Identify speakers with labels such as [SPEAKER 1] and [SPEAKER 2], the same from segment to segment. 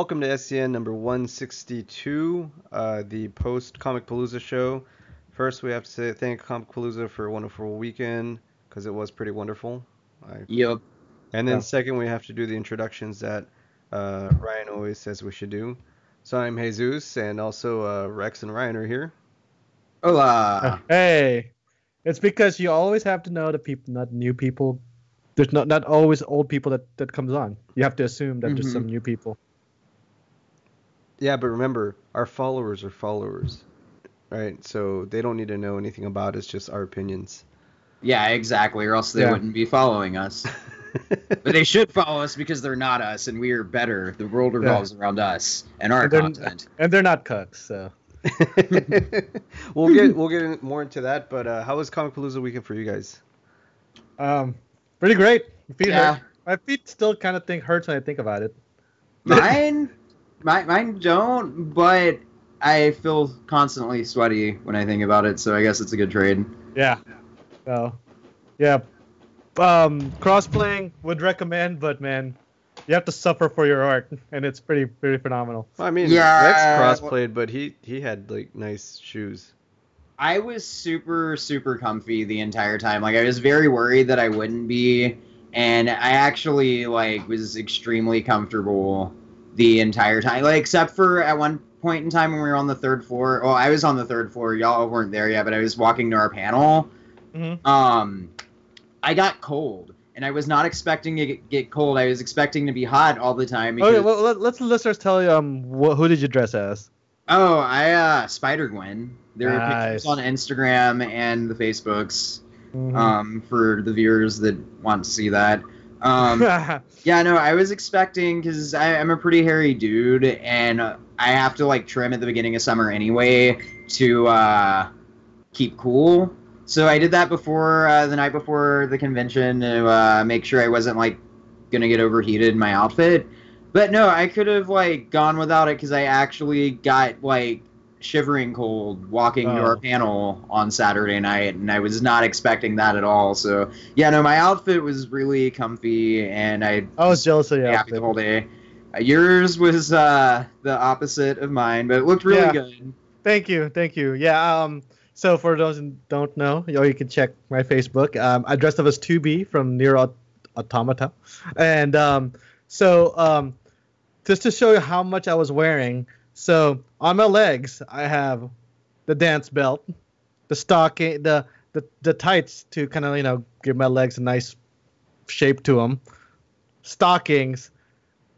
[SPEAKER 1] Hello, and welcome to SCN number 162, uh, the post Comicpalooza show. First, we have to say thank Comicpalooza for a wonderful weekend because it was pretty wonderful. I,
[SPEAKER 2] Yep.
[SPEAKER 1] and then
[SPEAKER 3] Yeah.
[SPEAKER 1] second, we have to do the introductions that uh, Ryan always says we should do. So I'm Jesus, and also uh, Rex and Ryan are here.
[SPEAKER 2] Hola.
[SPEAKER 3] Hey, it's because you always have to know the people, not new people. There's not not always old people that that comes on. You have to assume that there's
[SPEAKER 2] Mhm.
[SPEAKER 3] some new people.
[SPEAKER 1] Yeah, but remember, our followers are followers, right? So they don't need to know anything about us, just our opinions.
[SPEAKER 2] Yeah, exactly. Or else they
[SPEAKER 3] Yeah.
[SPEAKER 2] wouldn't be following us. But they should follow us because they're not us, and we are better. The world revolves around us and our
[SPEAKER 3] And
[SPEAKER 2] content.
[SPEAKER 3] And they're not cucks, so
[SPEAKER 1] we'll get we'll get more into that, but uh, how was Comicpalooza weekend for you guys?
[SPEAKER 3] um, pretty great. My feet
[SPEAKER 2] Yeah.
[SPEAKER 3] hurt. My feet still kind of think hurts when I think about it.
[SPEAKER 2] Mine, my, mine don't, but I feel constantly sweaty when I think about it. So I guess it's a good trade.
[SPEAKER 3] Yeah. So, yeah. Um, cross-playing would recommend, but man, you have to suffer for your art, and it's pretty pretty phenomenal.
[SPEAKER 1] Well, I mean,
[SPEAKER 2] Yeah,
[SPEAKER 1] Rex
[SPEAKER 2] cross
[SPEAKER 1] played, but he he had like nice shoes.
[SPEAKER 2] I was super, super comfy the entire time. Like I was very worried that I wouldn't be, and I actually like was extremely comfortable the entire time. Like except for at one point in time when we were on the third floor. Well, I was on the third floor. Y'all weren't there yet, but I was walking to our panel.
[SPEAKER 3] Mhm.
[SPEAKER 2] Um, I got cold, and I was not expecting to get, cold. I was expecting to be hot all the time. Because,
[SPEAKER 3] Okay, well, let, let's the listeners tell you um wh- who did you dress as?
[SPEAKER 2] Oh, I uh Spider Gwen. There are pictures on Instagram and the Facebooks.
[SPEAKER 3] Mhm.
[SPEAKER 2] um, for the viewers that want to see that. Um, yeah, no, I was expecting because I'm a pretty hairy dude, and uh, I have to like trim at the beginning of summer anyway to uh, keep cool. So I did that before uh, the night before the convention to uh, make sure I wasn't like gonna get overheated in my outfit. But no, I could have like gone without it because I actually got like shivering cold walking to
[SPEAKER 3] Oh.
[SPEAKER 2] our panel on Saturday night, and I was not expecting that at all. So yeah, no, my outfit was really comfy, and I
[SPEAKER 3] I was jealous of you.
[SPEAKER 2] happy the whole day. Uh, yours was uh, the opposite of mine, but it looked really
[SPEAKER 3] Yeah.
[SPEAKER 2] good.
[SPEAKER 3] Thank you, thank you. Yeah. Um. So for those who don't know, you, know, you can check my Facebook. Um, I dressed up as 2B from Nier Aut- Automata, and um, so um, just to show you how much I was wearing. So on my legs, I have the dance belt, the stocking, the the, the tights to kind of you know give my legs a nice shape to them, stockings,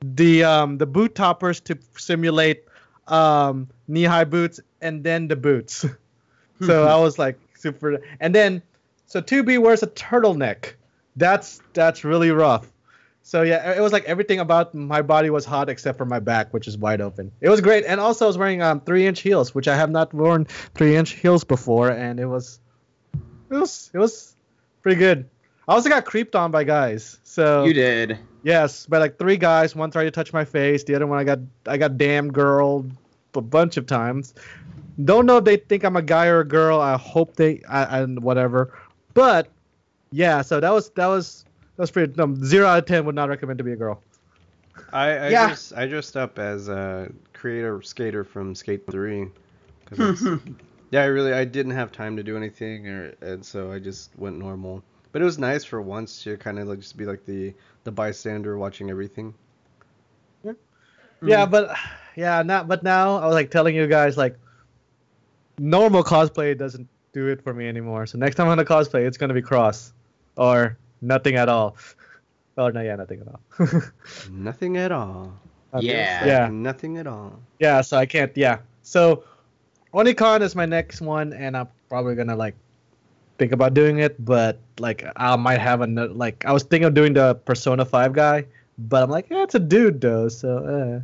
[SPEAKER 3] the um the boot toppers to simulate um knee high boots, and then the boots. so I was like super, and then so 2B wears a turtleneck. That's that's really rough. So yeah, it was like everything about my body was hot except for my back, which is wide open. It was great, and also I was wearing um three inch heels, which I have not worn three inch heels before, and it was it was it was pretty good. I also got creeped on by guys. So
[SPEAKER 2] You did.
[SPEAKER 3] Yes, by like three guys. One tried to touch my face. The other one I got I got damn girl a bunch of times. Don't know if they think I'm a guy or a girl. I hope they I, and whatever. But yeah, so that was that was that was pretty. Um, zero out of ten would not recommend to be a girl.
[SPEAKER 1] I I
[SPEAKER 2] Yeah.
[SPEAKER 1] dressed I dressed up as a creator skater from Skate Three. it's- yeah, I really I didn't have time to do anything, or and so I just went normal. But it was nice for once to kind of like just be like the the bystander watching everything.
[SPEAKER 3] Yeah, but yeah, not. But now I was like telling you guys like normal cosplay doesn't do it for me anymore. So next time I'm gonna cosplay, it's gonna be cross or nothing at all. Oh no, yeah, nothing at all.
[SPEAKER 1] Nothing at all.
[SPEAKER 2] Yeah.
[SPEAKER 3] Yeah.
[SPEAKER 1] Nothing at all.
[SPEAKER 3] Yeah, so I can't. Yeah, so Onicon is my next one, and I'm probably gonna like think about doing it, but like I might have another. Like I was thinking of doing the Persona Five guy, but I'm like, yeah, it's a dude though, so.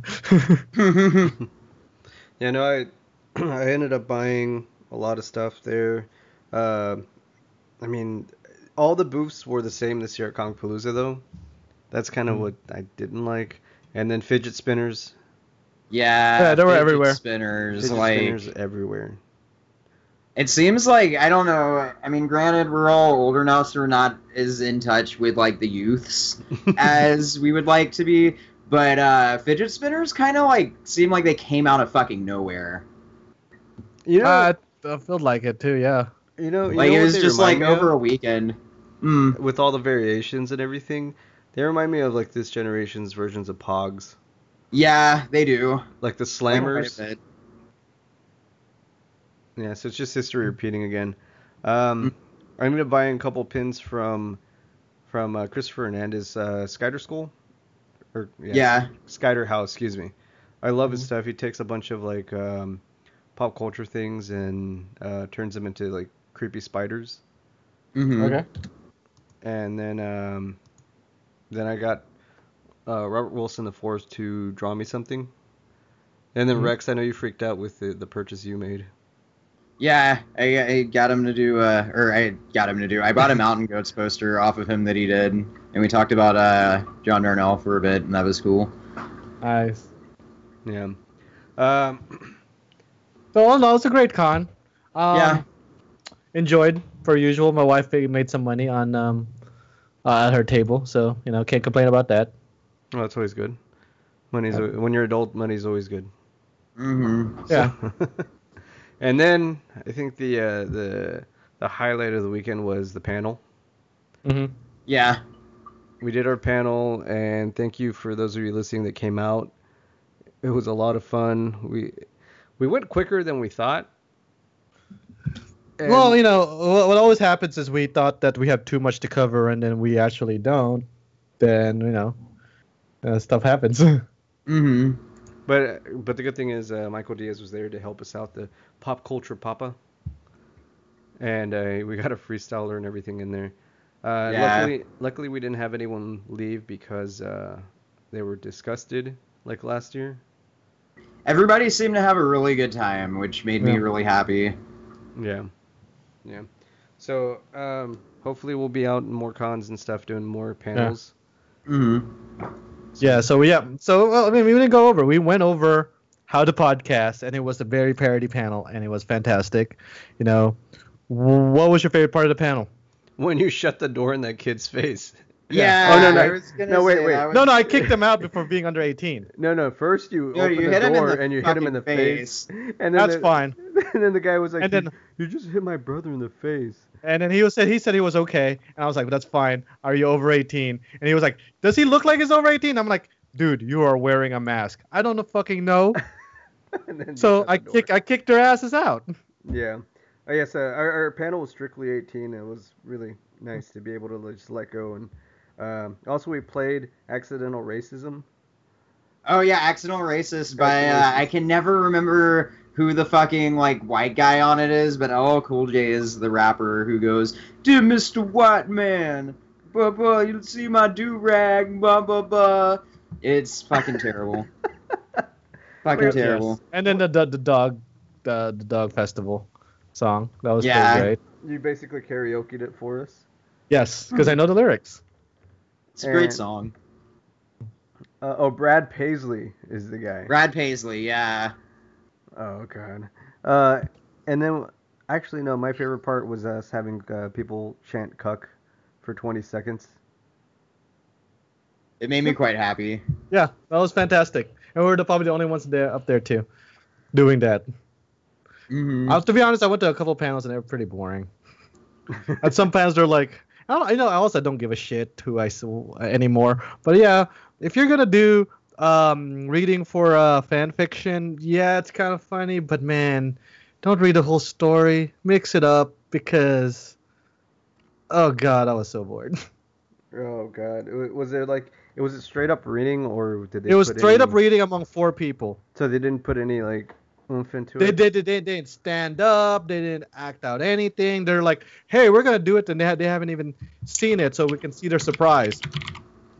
[SPEAKER 3] Uh.
[SPEAKER 1] Yeah, no, I I ended up buying a lot of stuff there. Uh, I mean, all the booths were the same this year at Kong Palooza though. That's kind of
[SPEAKER 3] Mhm.
[SPEAKER 1] what I didn't like. And then fidget spinners.
[SPEAKER 2] Yeah,
[SPEAKER 3] Yeah, they were
[SPEAKER 2] fidget
[SPEAKER 3] everywhere.
[SPEAKER 2] Spinners,
[SPEAKER 1] Fidget
[SPEAKER 2] like
[SPEAKER 1] spinners everywhere.
[SPEAKER 2] It seems like I don't know. I mean, granted, we're all older now, so we're not as in touch with like the youths as we would like to be. but uh, fidget spinners kind of like seem like they came out of fucking nowhere.
[SPEAKER 1] You know,
[SPEAKER 3] Uh, I felt like it too. Yeah.
[SPEAKER 1] you know, you
[SPEAKER 2] Like
[SPEAKER 1] know
[SPEAKER 2] it was just like
[SPEAKER 1] me
[SPEAKER 2] over a weekend. Mm.
[SPEAKER 1] with all the variations and everything. They remind me of like this generation's versions of Pogs,
[SPEAKER 2] Yeah, they do.
[SPEAKER 1] like the
[SPEAKER 2] Like, quite a
[SPEAKER 1] Slammers. Yeah, so it's just history repeating again. Um, I'm gonna buy a couple pins from from uh, Christopher Hernandez uh, Skider School, or
[SPEAKER 2] Yeah.
[SPEAKER 1] Skider House, excuse me. I love his
[SPEAKER 3] Mhm.
[SPEAKER 1] stuff. He takes a bunch of like um, pop culture things and uh, turns them into like creepy spiders.
[SPEAKER 2] Mhm.
[SPEAKER 3] Okay.
[SPEAKER 1] And then um, then I got uh, Robert Wilson the fourth to draw me something. And then
[SPEAKER 3] Mhm.
[SPEAKER 1] Rex, I know you freaked out with the, the purchase you made.
[SPEAKER 2] Yeah, I, I got him to do, uh, or I got him to do. I bought a Mountain Goats poster off of him that he did, and we talked about uh, John Darnielle for a bit, and that was cool.
[SPEAKER 3] Nice.
[SPEAKER 1] Yeah. Um,
[SPEAKER 3] So all in all, it's a great con. Um,
[SPEAKER 2] Yeah.
[SPEAKER 3] Enjoyed per usual. My wife made some money on um, uh, at her table, so you know can't complain about that.
[SPEAKER 1] well, that's always good. Money's
[SPEAKER 3] Yeah.
[SPEAKER 1] when you're adult, money's always good.
[SPEAKER 2] Mm-hmm.
[SPEAKER 3] Yeah.
[SPEAKER 1] and then I think the uh, the the highlight of the weekend was the panel.
[SPEAKER 3] hmm
[SPEAKER 2] Yeah.
[SPEAKER 1] We did our panel, and thank you for those of you listening that came out. It was a lot of fun. We we went quicker than we thought. And-
[SPEAKER 3] Well, you know what, what always happens is we thought that we have too much to cover, and then we actually don't. Then you know, uh, stuff happens.
[SPEAKER 2] Mm-hmm.
[SPEAKER 1] But but the good thing is uh, Michael Diaz was there to help us out, the pop culture papa, and uh, we got a freestyler and everything in there. Uh,
[SPEAKER 2] Yeah.
[SPEAKER 1] Luckily, luckily we didn't have anyone leave because uh, they were disgusted like last year.
[SPEAKER 2] Everybody seemed to have a really good time, which made me really happy.
[SPEAKER 1] Yeah, yeah. So um, hopefully we'll be out in more cons and stuff, doing more panels.
[SPEAKER 2] Mm-hmm.
[SPEAKER 3] yeah. So yeah. So well, I mean, we didn't go over. We went over how to podcast, and it was a very parody panel, and it was fantastic. You know, what was your favorite part of the panel?
[SPEAKER 1] When you shut the door in that kid's face.
[SPEAKER 2] Yeah.
[SPEAKER 1] Oh, no, no.
[SPEAKER 2] I was gonna
[SPEAKER 1] No, wait,
[SPEAKER 2] say
[SPEAKER 1] wait.
[SPEAKER 2] was-
[SPEAKER 3] No, no, I kicked him out before being under 18.
[SPEAKER 1] No, no. First you
[SPEAKER 2] No,
[SPEAKER 1] open
[SPEAKER 2] you
[SPEAKER 1] the
[SPEAKER 2] hit him
[SPEAKER 1] door
[SPEAKER 2] the
[SPEAKER 1] and you hit him in the
[SPEAKER 2] fucking
[SPEAKER 1] face. And then
[SPEAKER 3] That's
[SPEAKER 1] the,
[SPEAKER 3] fine.
[SPEAKER 1] And then the guy was like,
[SPEAKER 3] And
[SPEAKER 1] "You-
[SPEAKER 3] then-
[SPEAKER 1] you, just hit my brother in the face."
[SPEAKER 3] And then he was said he said he was okay, and I was like, that's fine. Are you over 18? And he was like, does he look like he's over 18? I'm like, dude, you are wearing a mask. I don't know fucking know.
[SPEAKER 1] And then you
[SPEAKER 3] So I kick I kicked their asses out.
[SPEAKER 1] Yeah. Oh yes, uh, our, our panel was strictly 18. It was really nice to be able to just let go and. Um, also, we played accidental racism.
[SPEAKER 2] Oh yeah, accidental racist by uh, I can never remember who the fucking like white guy on it is, but oh, Cool J is the rapper who goes, "Dear Mr. White Man, blah blah, you'll see my do rag, blah blah blah." It's fucking terrible. fucking
[SPEAKER 1] Yes.
[SPEAKER 2] terrible.
[SPEAKER 3] And then the the, the dog the, the dog festival song that was
[SPEAKER 2] Yeah.
[SPEAKER 3] pretty great.
[SPEAKER 1] You basically karaokeed it for us.
[SPEAKER 3] Yes, because I know the lyrics.
[SPEAKER 2] It's a great song.
[SPEAKER 1] Uh, oh, Brad Paisley is the guy.
[SPEAKER 2] Brad Paisley, yeah.
[SPEAKER 1] Oh god. Uh, and then actually no, my favorite part was us having uh, people chant "cuck" for 20 seconds.
[SPEAKER 2] It made me quite happy.
[SPEAKER 3] Yeah, that was fantastic. And we were the, probably the only ones there up there too, doing that.
[SPEAKER 2] hmm
[SPEAKER 3] Uh, to be honest, I went to a couple panels and they were pretty boring. At some panels, they're like, I don't, I know, I also don't give a shit who I saw anymore. But yeah, if you're gonna do um, reading for uh, fan fiction, yeah, it's kind of funny. But man, don't read the whole story. Mix it up because, oh god, I was so bored.
[SPEAKER 1] Oh god. Was it like it was it straight up reading or did they
[SPEAKER 3] it was straight
[SPEAKER 1] any,
[SPEAKER 3] up reading among four people.
[SPEAKER 1] So they didn't put any like oomph into
[SPEAKER 3] They,
[SPEAKER 1] it.
[SPEAKER 3] they, they, they didn't stand up. They didn't act out anything. They're like, hey, we're going to do it. And they, ha- they haven't even seen it, so we can see their surprise.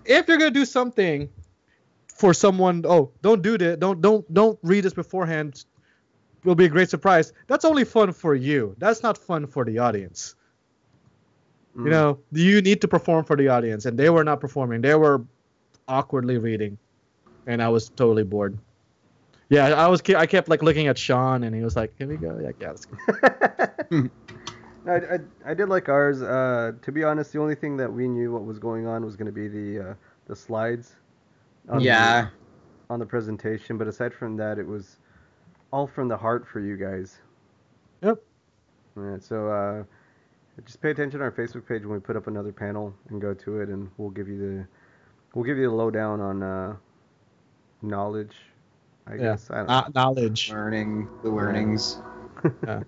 [SPEAKER 3] If you're going to do something for someone, oh, don't do that. Don't, don't, don't read this beforehand. Will be a great surprise. That's only fun for you. That's not fun for the audience.
[SPEAKER 1] Mm.
[SPEAKER 3] You know, you need to perform for the audience, and they were not performing. They were awkwardly reading, and I was totally bored. Yeah, I was. I kept like looking at Sean, and he was like, "Here we go." Like, yeah, let's go.
[SPEAKER 1] I, I, I did like ours. Uh, to be honest, the only thing that we knew what was going on was going to be the uh, the slides. on
[SPEAKER 2] yeah.
[SPEAKER 1] the, on the presentation. But aside from that, it was all from the heart for you guys.
[SPEAKER 3] Yep.
[SPEAKER 1] Yeah, so uh, just pay attention to our Facebook page when we put up another panel and go to it, and we'll give you the we'll give you the lowdown on uh, knowledge. I
[SPEAKER 3] Yeah.
[SPEAKER 1] guess I don't
[SPEAKER 3] Uh, knowledge.
[SPEAKER 2] Learning the learnings.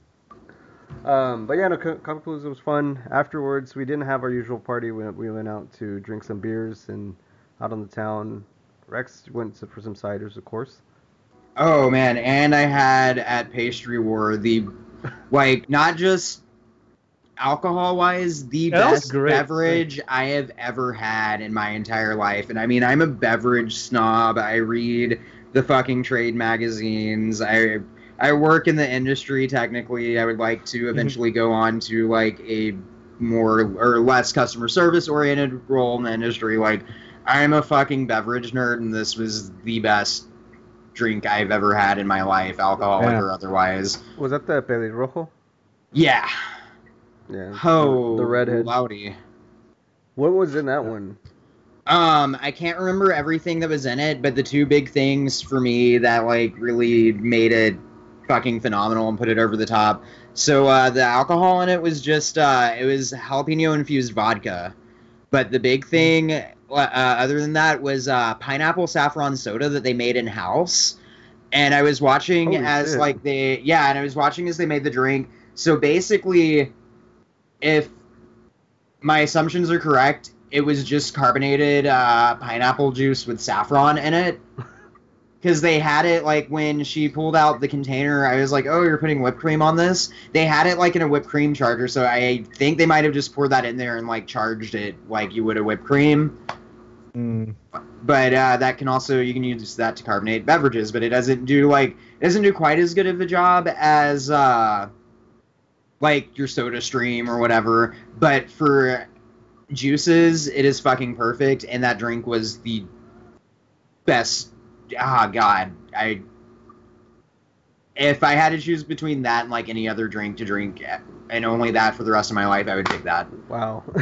[SPEAKER 1] Um, but yeah, no, Co- Comicpalooza was fun. Afterwards, we didn't have our usual party. We, we went out to drink some beers and out on the town. Rex went to, for some ciders, of course.
[SPEAKER 2] Oh man, and I had at Pastry War the like not just alcohol wise the
[SPEAKER 3] that
[SPEAKER 2] best
[SPEAKER 3] great.
[SPEAKER 2] beverage I have ever had in my entire life. And I mean I'm a beverage snob. I read the fucking trade magazines. I I work in the industry technically. I would like to mm-hmm. eventually go on to like a more or less customer service oriented role in the industry. Like I'm a fucking beverage nerd and this was the best drink I've ever had in my life, alcoholic
[SPEAKER 3] Yeah.
[SPEAKER 2] or otherwise.
[SPEAKER 1] Was that the pelirrojo?
[SPEAKER 2] Yeah.
[SPEAKER 1] Yeah.
[SPEAKER 2] Oh,
[SPEAKER 1] the redhead.
[SPEAKER 2] Loudy.
[SPEAKER 1] What was in that one?
[SPEAKER 2] Um, I can't remember everything that was in it, but the two big things for me that like really made it fucking phenomenal and put it over the top. So uh, the alcohol in it was just uh, it was jalapeno infused vodka, but the big thing uh, other than that was uh, pineapple saffron soda that they made in house. And I was watching
[SPEAKER 1] Holy
[SPEAKER 2] as
[SPEAKER 1] shit.
[SPEAKER 2] like they yeah, and I was watching as they made the drink. So basically, if my assumptions are correct, it was just carbonated uh, pineapple juice with saffron in it. Because they had it like when she pulled out the container, I was like, "Oh, you're putting whipped cream on this." They had it like in a whipped cream charger, so I think they might have just poured that in there and like charged it like you would a whipped cream.
[SPEAKER 3] Mm.
[SPEAKER 2] But uh, that can also you can use that to carbonate beverages, but it doesn't do like it doesn't do quite as good of a job as uh, like your SodaStream or whatever. But for juices, it is fucking perfect, and that drink was the best. Ah, God, I. If I had to choose between that and like any other drink to drink, and only that for the rest of my life, I would pick that.
[SPEAKER 1] Wow.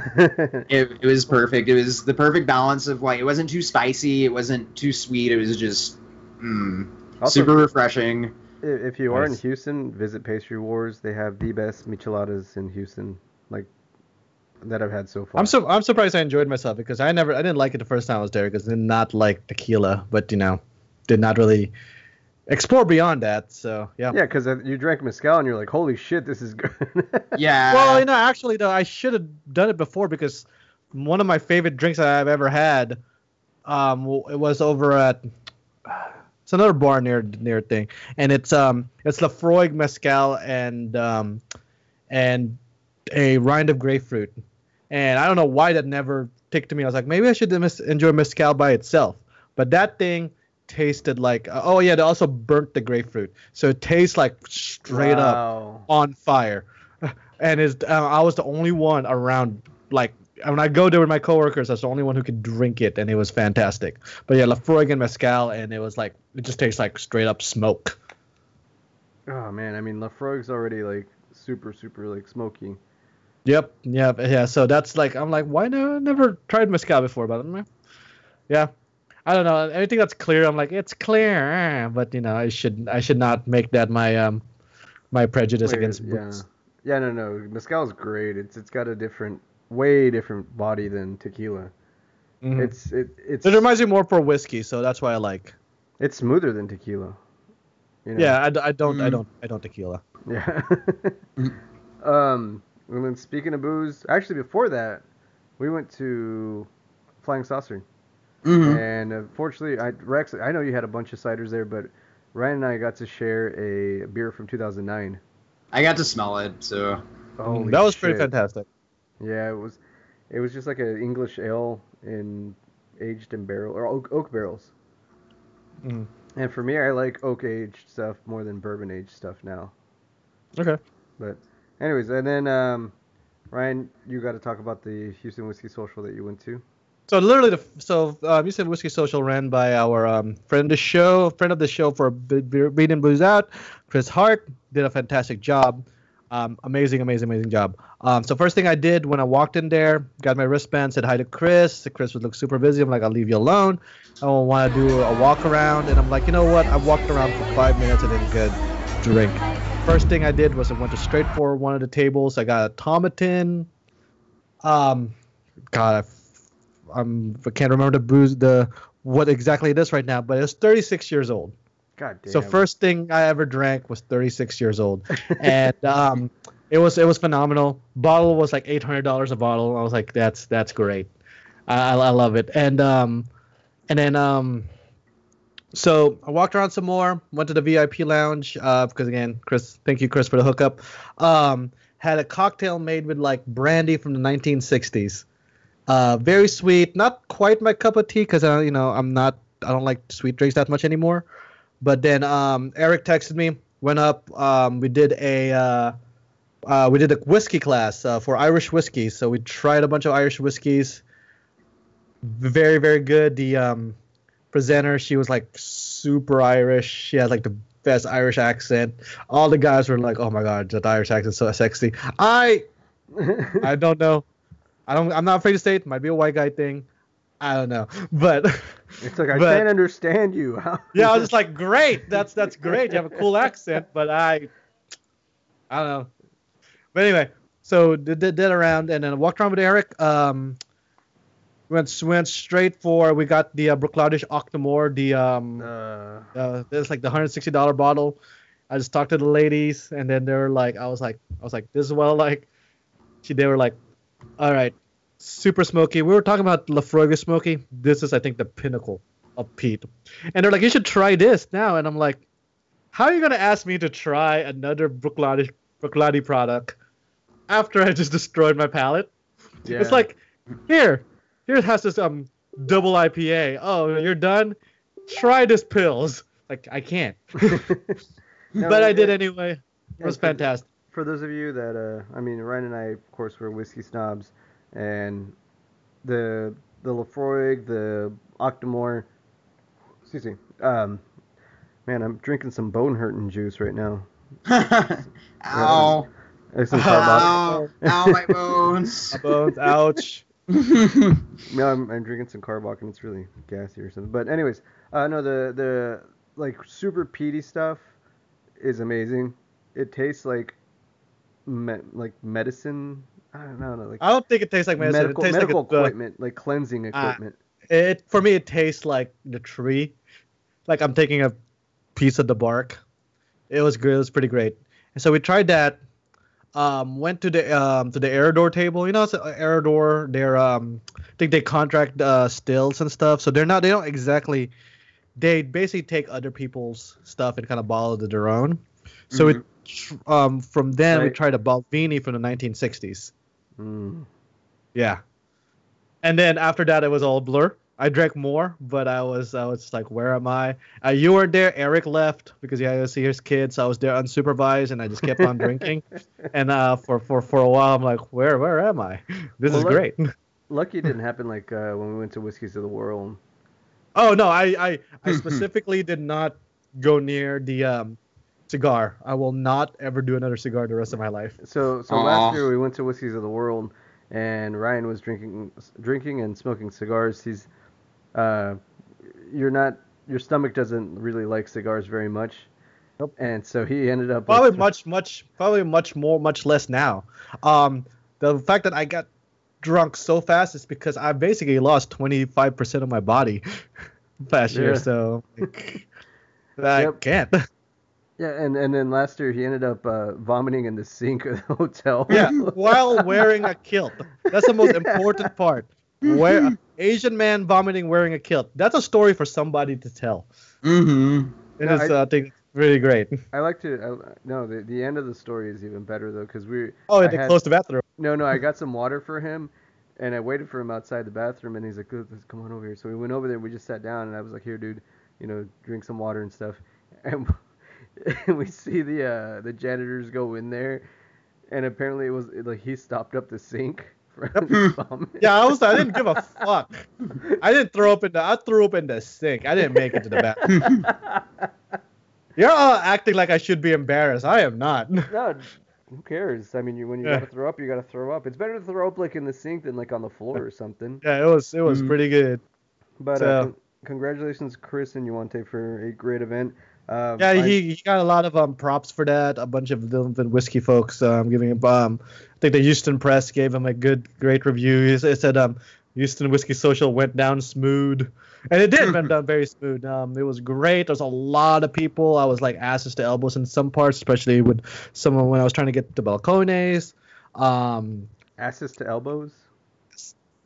[SPEAKER 2] It, it was perfect. It was the perfect balance of like it wasn't too spicy, it wasn't too sweet. It was just mm,
[SPEAKER 1] Also,
[SPEAKER 2] super refreshing.
[SPEAKER 1] if you are in Houston, visit Pastry Wars. They have the best micheladas in Houston, like that I've had so far.
[SPEAKER 3] I'm so I'm surprised I enjoyed myself because I never I didn't like it the first time I was there because I did not like tequila, but you know, did not really explore beyond that. So yeah.
[SPEAKER 1] Yeah, because you drank mezcal and you're like, holy shit, this is good.
[SPEAKER 2] Yeah.
[SPEAKER 3] Well, you know, actually though, I should have done it before because one of my favorite drinks that I've ever had, um, it was over at it's another bar near near thing, and it's um it's Laphroaig mezcal and um and a rind of grapefruit, and I don't know why that never ticked to me. I was like, maybe I should mis- enjoy mezcal by itself, but that thing tasted like oh yeah, they also burnt the grapefruit, so it tastes like straight up on fire, and is uh, I was the only one around. Like when I go there with my coworkers, I was the only one who could drink it, and it was fantastic. But yeah, Laphroaig and mezcal, and it was like it just tastes like straight up smoke.
[SPEAKER 1] Oh man, I mean Laphroaig's already like super super like smoky.
[SPEAKER 3] Yep, yeah, yeah. So that's like I'm like, why no? I never tried mezcal before, but I'm like, yeah. I don't know. Anything that's clear, I'm like, it's clear. But you know, I should I should not make that my um my prejudice
[SPEAKER 1] Wait,
[SPEAKER 3] against
[SPEAKER 1] yeah.
[SPEAKER 3] booze.
[SPEAKER 1] Yeah, no, no. Mezcal's great. It's it's got a different, way different body than tequila.
[SPEAKER 3] Mhm.
[SPEAKER 1] It's it it's
[SPEAKER 3] It reminds me more for whiskey, so that's why I like.
[SPEAKER 1] it's smoother than tequila. You know?
[SPEAKER 3] Yeah, I, d- I don't I
[SPEAKER 2] Mm.
[SPEAKER 3] don't I don't tequila.
[SPEAKER 1] Yeah. um. And then speaking of booze, actually before that, we went to Flying Saucer,
[SPEAKER 2] Mhm.
[SPEAKER 1] and unfortunately, I Rex, I know you had a bunch of ciders there, but Ryan and I got to share a beer from 2009.
[SPEAKER 2] I got to smell it, so
[SPEAKER 1] Holy
[SPEAKER 3] that was pretty fantastic.
[SPEAKER 1] Yeah, it was. It was just like an English ale in aged in barrel or oak, oak barrels.
[SPEAKER 3] Mhm.
[SPEAKER 1] And for me, I like oak aged stuff more than bourbon aged stuff now.
[SPEAKER 3] Okay.
[SPEAKER 1] But, anyways, and then um, Ryan, you got to talk about the Houston Whiskey Social that you went to.
[SPEAKER 3] So literally, the, so um, said Whiskey Social ran by our um, friend of the show, friend of the show for Beat and Blues Out, Chris Hart, did a fantastic job. Um, amazing, amazing, amazing job. Um, so first thing I did when I walked in there, got my wristband, said hi to Chris. Chris would look super busy. I'm like, I'll leave you alone. I don't want to do a walk around, and I'm like, you know what? I walked around for five minutes and didn't get drink. First thing I did was I went to straight for one of the tables. I got a Tomatin. Um, God, I, I'm, I can't remember the booze, the what exactly it is right now, but it's 36 years old.
[SPEAKER 1] God damn.
[SPEAKER 3] So first thing I ever drank was 36 years old, and um, it was it was phenomenal. Bottle was like 800 dollars a bottle. I was like, that's that's great. I, I love it. And um, and then um, so I walked around some more. Went to the VIP lounge uh, because again, Chris, thank you, Chris, for the hookup. Um, had a cocktail made with like brandy from the 1960s. Uh, very sweet, not quite my cup of tea because uh, you know I'm not I don't like sweet drinks that much anymore. But then um, Eric texted me, went up. Um, we did a uh, uh, we did a whiskey class uh, for Irish whiskey. So we tried a bunch of Irish whiskeys. Very very good. The um, presenter she was like super Irish. She had like the best Irish accent. All the guys were like, "Oh my god, that Irish accent so sexy." I I don't know. I don't. I'm not afraid to say it. Might be a white guy thing. I don't know, but
[SPEAKER 1] it's like I
[SPEAKER 3] but-
[SPEAKER 1] can't understand you.
[SPEAKER 3] Yeah, I was just like, great, that's that's great. You have a cool accent, but I, I don't know. But anyway, so did did, did around and then walked around with Eric. Um, went went straight for we got the uh, Bruichladdich Octomore, the um,
[SPEAKER 1] uh,
[SPEAKER 3] uh, it's like the hundred sixty dollar bottle. I just talked to the ladies, and then they were like, I was like, I was like, this is what I like. She, they were like, all right, super smoky. We were talking about Laphroaig smoky. This is, I think, the pinnacle of peat. And they're like, you should try this now. And I'm like, how are you gonna ask me to try another Bruichladdich Bruichladdich product after I just destroyed my palate?
[SPEAKER 1] yeah.
[SPEAKER 3] It's like, here, here has this um double IPA. Oh, you're done. Try this pills. Like I can't,
[SPEAKER 1] No,
[SPEAKER 3] but I did anyway. It was fantastic.
[SPEAKER 1] For those of you that, uh, I mean, Ryan and I, of course, were whiskey snobs, and the the Laphroaig, the Octomore, excuse me, um, man, I'm drinking some bone hurting juice right now.
[SPEAKER 2] ow,
[SPEAKER 1] Uh, some
[SPEAKER 2] ow, ow, my bones.
[SPEAKER 3] Bones, ouch.
[SPEAKER 1] No, I'm, I'm drinking some Karbach and it's really gassy or something. But anyways, uh, no, the the like super peaty stuff is amazing. It tastes like me- like medicine. I don't know, like
[SPEAKER 3] I don't think it tastes like medicine.
[SPEAKER 1] medical
[SPEAKER 3] it tastes
[SPEAKER 1] medical
[SPEAKER 3] like a, uh,
[SPEAKER 1] equipment, like cleansing
[SPEAKER 3] Ah.
[SPEAKER 1] equipment.
[SPEAKER 3] it for me it tastes like the tree. Like I'm taking a piece of the bark. It was good. It was pretty great. And so we tried that. Um, went to the um to the Aerodor table. You know, it's Aerodor. They're um, I think they contract uh, stills and stuff. So they're not. They don't exactly. They basically take other people's stuff and kind of bottle it their own. So
[SPEAKER 2] Mhm.
[SPEAKER 3] it um from then we tried a Balvenie from the 1960s.
[SPEAKER 1] Mm.
[SPEAKER 3] Yeah. And then after that, it was all blur. I drank more, but I was I was like, where am I? Uh, you were there. Eric left because he had to see his kids. I was there unsupervised, and I just kept on drinking. And uh, for for for a while, I'm like, where where am I? This
[SPEAKER 1] Well,
[SPEAKER 3] is
[SPEAKER 1] look-
[SPEAKER 3] great.
[SPEAKER 1] Lucky it didn't happen like uh, when we went to Whiskeys of the World.
[SPEAKER 3] oh no, I I, I specifically did not go near the um, cigar. I will not ever do another cigar the rest of my life.
[SPEAKER 1] So so
[SPEAKER 2] Aw.
[SPEAKER 1] last year we went to Whiskeys of the World, and Ryan was drinking drinking and smoking cigars. He's uh, you're not your stomach doesn't really like cigars very much.
[SPEAKER 3] Nope.
[SPEAKER 1] And so he ended up like,
[SPEAKER 3] Probably much much probably much more much less now. Um, the fact that I got drunk so fast is because I basically lost 25% of my body last year. So like, I
[SPEAKER 1] Yep.
[SPEAKER 3] can't.
[SPEAKER 1] Yeah, and, and then last year he ended up uh, vomiting in the sink of the hotel.
[SPEAKER 3] yeah, while wearing a kilt. That's the most important part. Where Asian man vomiting wearing a kilt. That's a story for somebody to tell.
[SPEAKER 2] Mm-hmm.
[SPEAKER 3] It is,
[SPEAKER 1] I-
[SPEAKER 3] uh, I think, really great.
[SPEAKER 1] I like to. I, no, the, the end of the story is even better though, because we.
[SPEAKER 3] Oh, they closed the bathroom.
[SPEAKER 1] No, no, I got some water for him, and I waited for him outside the bathroom, and he's like, "Good, let's come on over here." So we went over there. We just sat down, and I was like, "Here, dude, you know, drink some water and stuff." And, and we see the uh, the janitors go in there, and apparently it was like he stopped up the sink from his vomit.
[SPEAKER 3] Yeah, I was. I didn't give a fuck. I didn't throw up in the. I threw up in the sink. I didn't make it to the bathroom. You're all acting like I should be embarrassed. I am not.
[SPEAKER 1] no, who cares? I mean, you when you
[SPEAKER 3] Yeah.
[SPEAKER 1] gotta throw up, you gotta throw up. It's better to throw up like in the sink than like on the floor or something.
[SPEAKER 3] Yeah, it was it was
[SPEAKER 2] Mhm.
[SPEAKER 3] pretty good.
[SPEAKER 1] But
[SPEAKER 3] So-
[SPEAKER 1] uh, congratulations, Chris and Yuante, for a great event. Uh,
[SPEAKER 3] Yeah,
[SPEAKER 1] I-
[SPEAKER 3] he, he got a lot of um props for that. A bunch of the, the whiskey folks um giving him um I think the Houston Press gave him a good great review. He, s- it said um Houston Whiskey Social went down smooth, and it did went down very smooth. Um, it was great. There's a lot of people. I was like asses to elbows in some parts, especially with someone when I was trying to get to balcones. Um,
[SPEAKER 1] asses to elbows.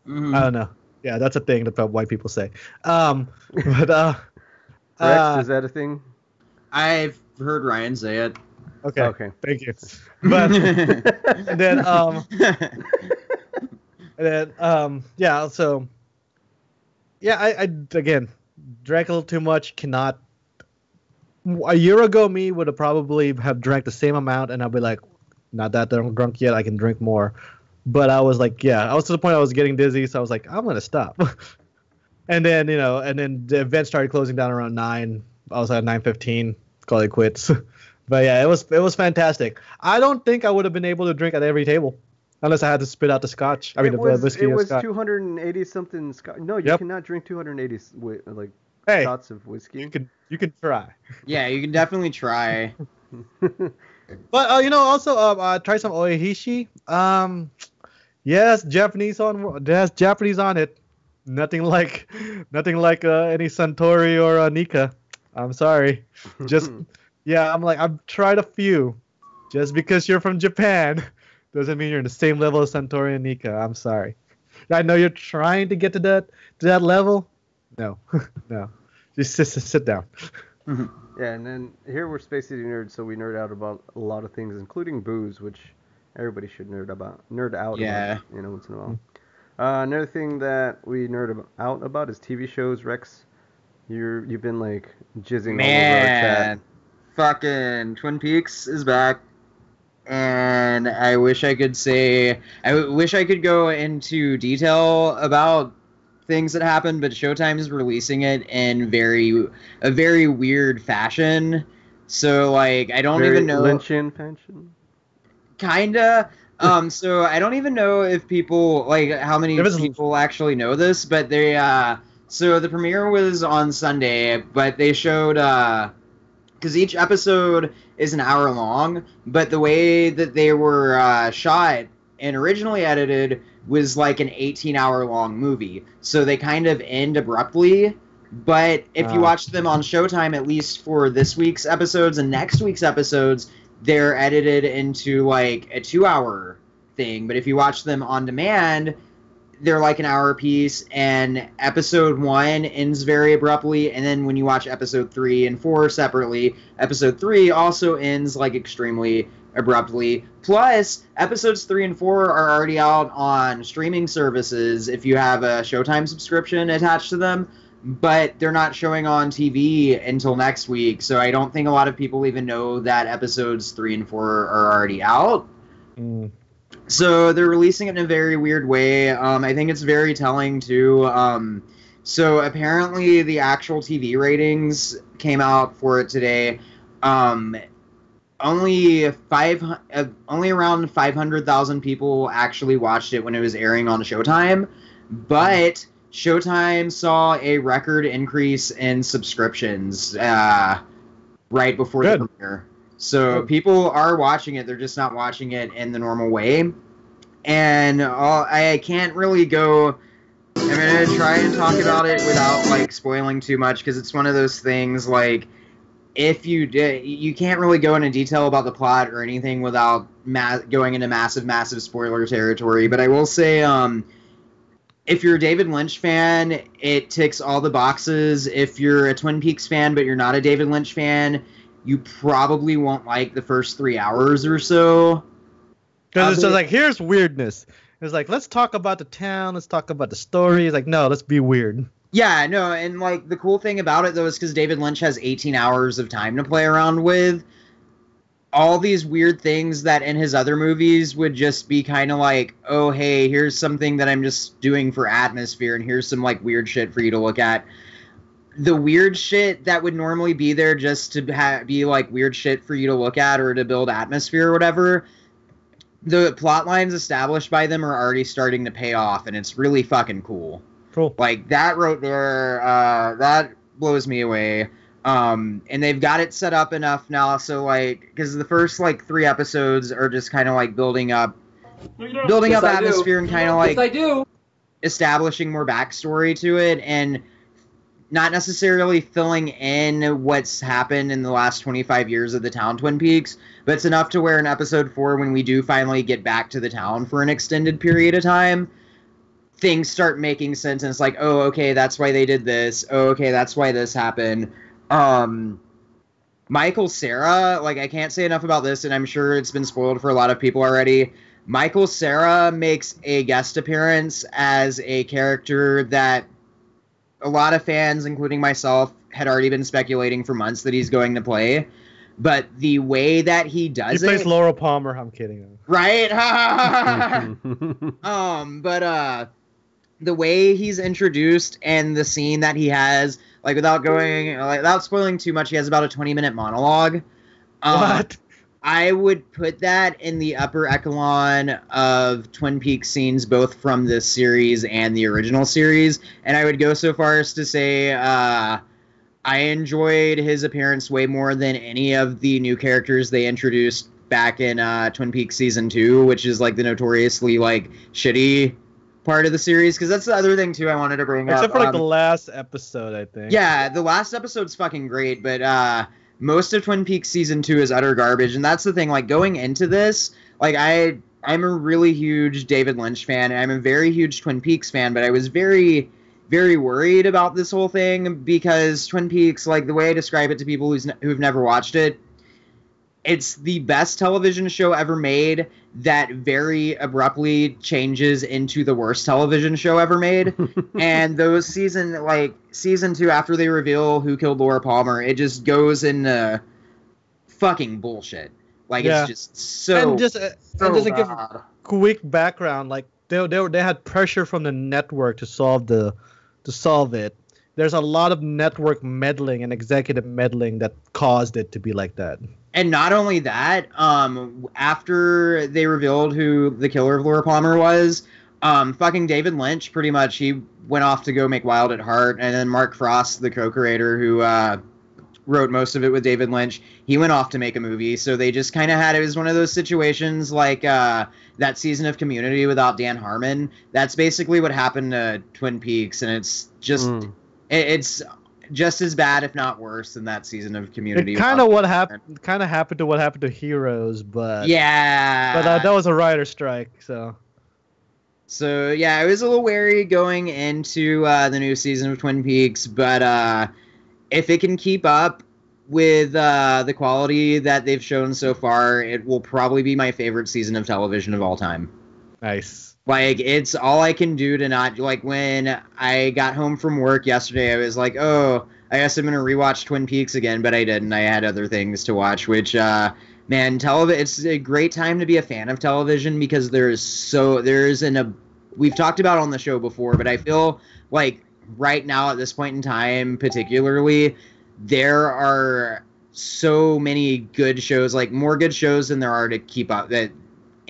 [SPEAKER 2] Mhm.
[SPEAKER 3] I don't know. Yeah, that's a thing that white people say. Um, but uh,
[SPEAKER 1] Rex,
[SPEAKER 3] uh,
[SPEAKER 1] is that a thing?
[SPEAKER 2] I've heard Ryan say it.
[SPEAKER 3] okay,
[SPEAKER 1] Okay.
[SPEAKER 3] thank you. But and then um. And then, um, yeah, so, yeah, I, I, again, drank a little too much. Cannot. A year ago, me would have probably have drank the same amount, and I'd be like, not that I'm drunk yet. I can drink more. But I was like, yeah, I was to the point I was getting dizzy, so I was like, I'm gonna stop. and then, you know, and then the event started closing down around nine. I was at nine fifteen. Call it quits. but yeah, it was it was fantastic. I don't think I would have been able to drink at every table. Unless I had to spit out the scotch. I mean,
[SPEAKER 1] it
[SPEAKER 3] the whiskey
[SPEAKER 1] it was
[SPEAKER 3] scotch.
[SPEAKER 1] 280 something. scotch. no, you
[SPEAKER 3] Yep.
[SPEAKER 1] cannot drink two hundred eighty wi- like
[SPEAKER 3] Hey,
[SPEAKER 1] shots of whiskey.
[SPEAKER 3] you can you can try.
[SPEAKER 2] yeah, you can definitely try.
[SPEAKER 3] But uh, you know, also uh, uh, try some oihishi. Um, yes, Japanese on yes, Japanese on it. Nothing like nothing like uh, any Suntory or uh, Nikka. I'm sorry. Just yeah, I'm like I've tried a few. Just because you're from Japan doesn't mean you're in the same level as Suntory and Nikka. I'm sorry. I know you're trying to get to that to that level. No, no. Just sit, sit, sit down.
[SPEAKER 1] Yeah, and then here we're Space City nerds, so we nerd out about a lot of things, including booze, which everybody should nerd about, nerd out
[SPEAKER 2] Yeah.
[SPEAKER 1] about, you know, once in a while. Uh, another thing that we nerd out about is TV shows. Rex, you're you've been like jizzing all over our chat.
[SPEAKER 2] Man, fucking Twin Peaks is back, and I wish I could say I wish I could go into detail about things that happened, but Showtime is releasing it in very a very weird fashion. So like I don't
[SPEAKER 1] Very
[SPEAKER 2] even know
[SPEAKER 1] Lynchian fashion.
[SPEAKER 2] kinda. Um, so I don't even know if people like how many
[SPEAKER 3] was-
[SPEAKER 2] people actually know this, but they uh, so the premiere was on Sunday, but they showed uh, because each episode is an hour long, but the way that they were uh, shot and originally edited was like an 18 hour long movie, so they kind of end abruptly. But if you
[SPEAKER 3] Ah.
[SPEAKER 2] watch them on Showtime, at least for this week's episodes and next week's episodes, they're edited into like a two hour thing. But if you watch them on demand, they're like an hour piece. And episode one ends very abruptly. And then when you watch episode three and four separately, episode three also ends like extremely abruptly. Plus, episodes three and four are already out on streaming services if you have a Showtime subscription attached to them but they're not showing on TV until next week. So I don't think a lot of people even know that episodes three and four are already out.
[SPEAKER 3] Mm.
[SPEAKER 2] So they're releasing it in a very weird way. Um, I think it's very telling too. Um, so apparently the actual TV ratings came out for it today. Um, only five, uh, only around five hundred thousand people actually watched it when it was airing on Showtime, but Showtime saw a record increase in subscriptions uh, right before the premiere. So people are watching it; they're just not watching it in the normal way. And uh, I can't really go. I'm gonna try and talk about it without like spoiling too much because it's one of those things like if you did, you can't really go into detail about the plot or anything without ma- going into massive, massive spoiler territory. But I will say, um, if you're a David Lynch fan, it ticks all the boxes. If you're a Twin Peaks fan, but you're not a David Lynch fan, you probably won't like the first three hours or so.
[SPEAKER 3] Because it's just like here's weirdness. It's like let's talk about the town, let's talk about the story. It's like no, let's be weird.
[SPEAKER 2] Yeah, no, and like the cool thing about it though is because David Lynch has 18 hours of time to play around with. All these weird things that in his other movies would just be kind of like, oh hey, here's something that I'm just doing for atmosphere, and here's some like weird shit for you to look at. The weird shit that would normally be there just to ha- be like weird shit for you to look at or to build atmosphere or whatever, the plot lines established by them are already starting to pay off, and it's really fucking cool.
[SPEAKER 3] Cool.
[SPEAKER 2] Like that wrote there, uh, that blows me away. Um, and they've got it set up enough now, so like, because the first like three episodes are just kind of like building up, building
[SPEAKER 4] Yes,
[SPEAKER 2] up
[SPEAKER 4] I do.
[SPEAKER 2] atmosphere and kind of like
[SPEAKER 4] I do.
[SPEAKER 2] establishing more backstory to it and not necessarily filling in what's happened in the last 25 years of the town Twin Peaks, but it's enough to where in episode 4 when we do finally get back to the town for an extended period of time, things start making sense and it's like, "Oh, okay, that's why they did this. Oh, okay, that's why this happened." Um Michael Cera, like I can't say enough about this and I'm sure it's been spoiled for a lot of people already. Michael Cera makes a guest appearance as a character that a lot of fans, including myself, had already been speculating for months that he's going to play. But the way that he does
[SPEAKER 3] He
[SPEAKER 2] does
[SPEAKER 3] plays
[SPEAKER 2] it,
[SPEAKER 3] Laura Palmer. I'm kidding.
[SPEAKER 2] right? um, but uh, the way he's introduced and the scene that he has, like without going, like, without spoiling too much, he has about a 20 minute monologue. Uh,
[SPEAKER 3] what?
[SPEAKER 2] I would put that in the upper echelon of Twin Peaks scenes, both from this series and the original series. And I would go so far as to say uh, I enjoyed his appearance way more than any of the new characters they introduced back in uh, Twin Peaks season two, which is like the notoriously like shitty part of the series. Because that's the other thing too I wanted to bring
[SPEAKER 3] Except
[SPEAKER 2] up.
[SPEAKER 3] Except for like
[SPEAKER 2] Um,
[SPEAKER 3] the last episode, I think.
[SPEAKER 2] yeah, the last episode's fucking great, but uh most of Twin Peaks season 2 is utter garbage and that's the thing like going into this, like I I'm a really huge David Lynch fan and I'm a very huge Twin Peaks fan, but I was very very worried about this whole thing because Twin Peaks like the way I describe it to people who's ne- who've never watched it it's the best television show ever made that very abruptly changes into the worst television show ever made and those season like season two after they reveal who killed Laura Palmer, it just goes into fucking bullshit. Like
[SPEAKER 3] Yeah.
[SPEAKER 2] it's just so
[SPEAKER 3] and just uh,
[SPEAKER 2] so
[SPEAKER 3] and just to give
[SPEAKER 2] bad.
[SPEAKER 3] quick background, like they they were- they had pressure from the network to solve the to solve it. There's a lot of network meddling and executive meddling that caused it to be like that.
[SPEAKER 2] And not only that, um, after they revealed who the killer of Laura Palmer was, um, fucking David Lynch pretty much he went off to go make Wild at Heart, and then Mark Frost, the co-creator who uh, wrote most of it with David Lynch, he went off to make a movie. So they just kind of had it was one of those situations like uh, that season of Community without Dan Harmon. That's basically what happened to Twin Peaks, and it's just
[SPEAKER 1] Mm.
[SPEAKER 2] It, it's just as bad, if not worse, than that season of Community.
[SPEAKER 3] It kind of what happened, kind of happened to what happened to Heroes, but
[SPEAKER 2] yeah.
[SPEAKER 3] but uh, that was a writer strike, so
[SPEAKER 2] so yeah, I was a little wary going into uh, the new season of Twin Peaks, but uh, if it can keep up with uh, the quality that they've shown so far, it will probably be my favorite season of television of all time.
[SPEAKER 3] nice.
[SPEAKER 2] Like it's all I can do to not like when I got home from work yesterday, I was like, oh, I guess I'm gonna rewatch Twin Peaks again, but I didn't. I had other things to watch, which uh man, television it's a great time to be a fan of television because there's so there's an a we've talked about on the show before, but I feel like right now at this point in time particularly there are so many good shows, like more good shows than there are to keep up that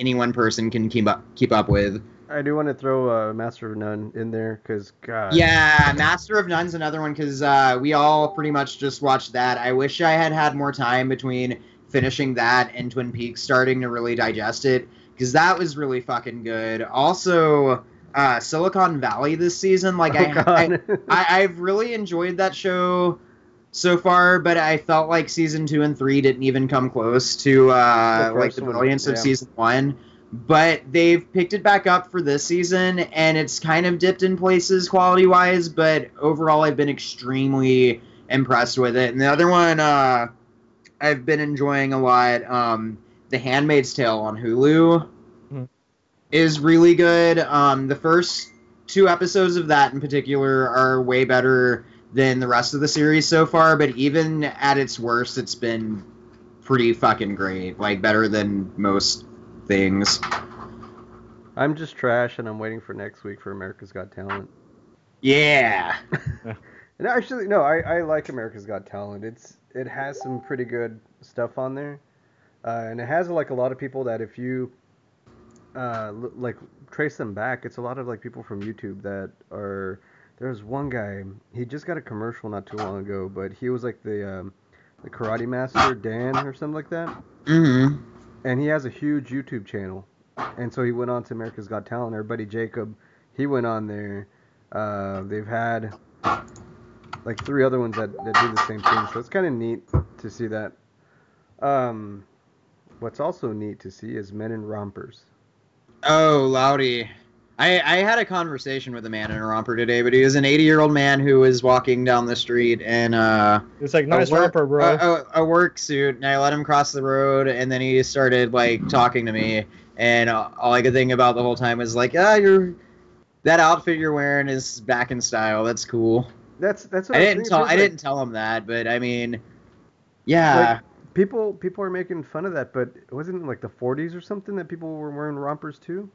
[SPEAKER 2] any one person can keep up keep up with.
[SPEAKER 1] I do want to throw uh, Master of None in there because God.
[SPEAKER 2] Yeah, Master of None's another one because uh, we all pretty much just watched that. I wish I had had more time between finishing that and Twin Peaks starting to really digest it because that was really fucking good. Also, uh, Silicon Valley this season, like
[SPEAKER 1] Oh,
[SPEAKER 2] I, I, I, I've really enjoyed that show so far, but I felt like season two and three didn't even come close to uh,
[SPEAKER 1] The
[SPEAKER 2] like the
[SPEAKER 1] one,
[SPEAKER 2] brilliance of
[SPEAKER 1] yeah.
[SPEAKER 2] season one. But they've picked it back up for this season, and it's kind of dipped in places quality wise. But overall, I've been extremely impressed with it. And the other one uh, I've been enjoying a lot, um, The Handmaid's Tale on Hulu,
[SPEAKER 3] Mhm.
[SPEAKER 2] is really good. Um, the first two episodes of that in particular are way better than the rest of the series so far. But even at its worst, it's been pretty fucking great. Like better than most things.
[SPEAKER 1] I'm just trash, and I'm waiting for next week for America's Got Talent.
[SPEAKER 2] Yeah.
[SPEAKER 1] And actually, no, I, I like America's Got Talent. It's it has some pretty good stuff on there, uh, and it has like a lot of people that if you uh, like trace them back, it's a lot of like people from YouTube that are. There's one guy. He just got a commercial not too long ago, but he was like the um, the karate master Dan or something like that,
[SPEAKER 2] Mm-hmm.
[SPEAKER 1] and he has a huge YouTube channel. And so he went on to America's Got Talent. Our buddy Jacob, he went on there. Uh, they've had like three other ones that, that do the same thing. So it's kind of neat to see that. Um, what's also neat to see is men in rompers.
[SPEAKER 2] Oh, Loudy. I, I had a conversation with a man in a romper today, but he was an 80 year old man who was walking down the street in uh,
[SPEAKER 3] It's like nice
[SPEAKER 2] a, work,
[SPEAKER 3] romper, bro.
[SPEAKER 2] A, a, a work suit, and I let him cross the road, and then he started like talking to me, and uh, all I could think about the whole time was like, ah, you're that outfit you're wearing is back in style. That's cool.
[SPEAKER 1] That's that's what
[SPEAKER 2] I
[SPEAKER 1] was
[SPEAKER 2] didn't
[SPEAKER 1] thinking,
[SPEAKER 2] tell I didn't tell him that, but I mean, yeah.
[SPEAKER 1] People people are making fun of that, but wasn't it like the 40s or something that people were wearing rompers too?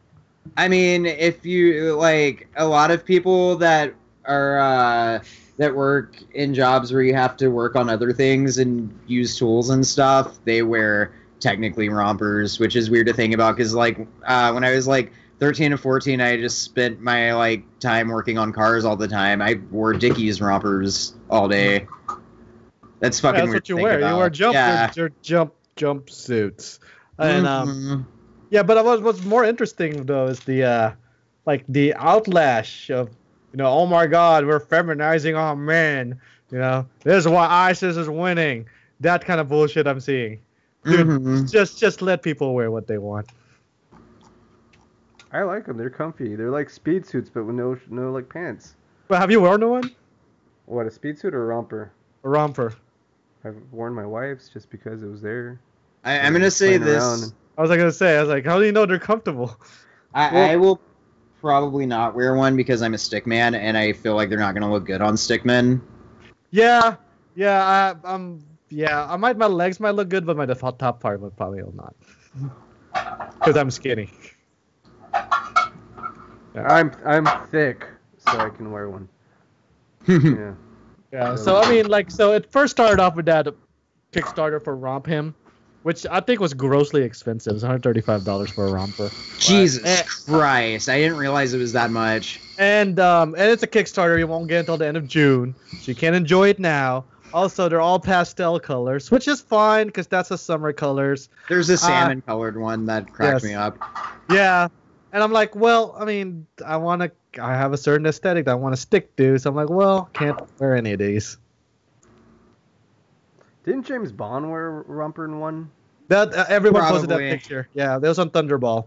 [SPEAKER 2] I mean, if you like a lot of people that are uh, that work in jobs where you have to work on other things and use tools and stuff, they wear technically rompers, which is weird to think about because like uh, when I was like 13 and 14, I just spent my like time working on cars all the time. I wore Dickies rompers all day. That's fucking
[SPEAKER 3] Yeah, that's
[SPEAKER 2] weird
[SPEAKER 3] what
[SPEAKER 2] to
[SPEAKER 3] you wear. You wear jump,
[SPEAKER 2] Yeah.
[SPEAKER 3] they're, they're jump jump suits. And um,
[SPEAKER 2] Mhm.
[SPEAKER 3] Yeah, but what, what's more interesting though is the uh, like the outlash of you know, oh my God, we're feminizing our men. You know, this is why ISIS is winning. That kind of bullshit I'm seeing. Dude,
[SPEAKER 2] Mhm.
[SPEAKER 3] just just let people wear what they want.
[SPEAKER 1] I like them. They're comfy. They're like speed suits, but with no no like pants.
[SPEAKER 3] But have you worn one?
[SPEAKER 1] What a speed suit or a romper?
[SPEAKER 3] A romper.
[SPEAKER 1] I've worn my wife's just because it was there.
[SPEAKER 2] I, I'm gonna say this.
[SPEAKER 1] around.
[SPEAKER 3] I was like gonna say, I was like, how do you know they're comfortable?
[SPEAKER 2] I,
[SPEAKER 1] Well-
[SPEAKER 2] I will probably not wear one because I'm a stick man and I feel like they're not gonna look good on stickmen.
[SPEAKER 3] Yeah, yeah, I, um, yeah. I might my legs might look good, but my top top part would probably will not. Because I'm skinny.
[SPEAKER 1] I'm I'm thick, so I can wear one. Yeah.
[SPEAKER 3] Yeah. So I mean, like, so it first started off with that Kickstarter for RompHim, which I think was grossly expensive. It was 135 dollars for a romper.
[SPEAKER 2] Jesus
[SPEAKER 3] Eh.
[SPEAKER 2] Christ! I didn't realize it was that much.
[SPEAKER 3] And um, and it's a Kickstarter. You won't get until the end of June, so you can't enjoy it now. Also, they're all pastel colors, which is fine because that's the summer colors.
[SPEAKER 2] There's a salmon colored one that cracked
[SPEAKER 3] yes.
[SPEAKER 2] me up.
[SPEAKER 3] Yeah. And I'm like, well, I mean, I want to, I have a certain aesthetic that I want to stick to. So I'm like, well, can't wear any of these.
[SPEAKER 1] Didn't James Bond wear a romper in one?
[SPEAKER 3] That uh, everyone posted that picture. Yeah, that was on Thunderball.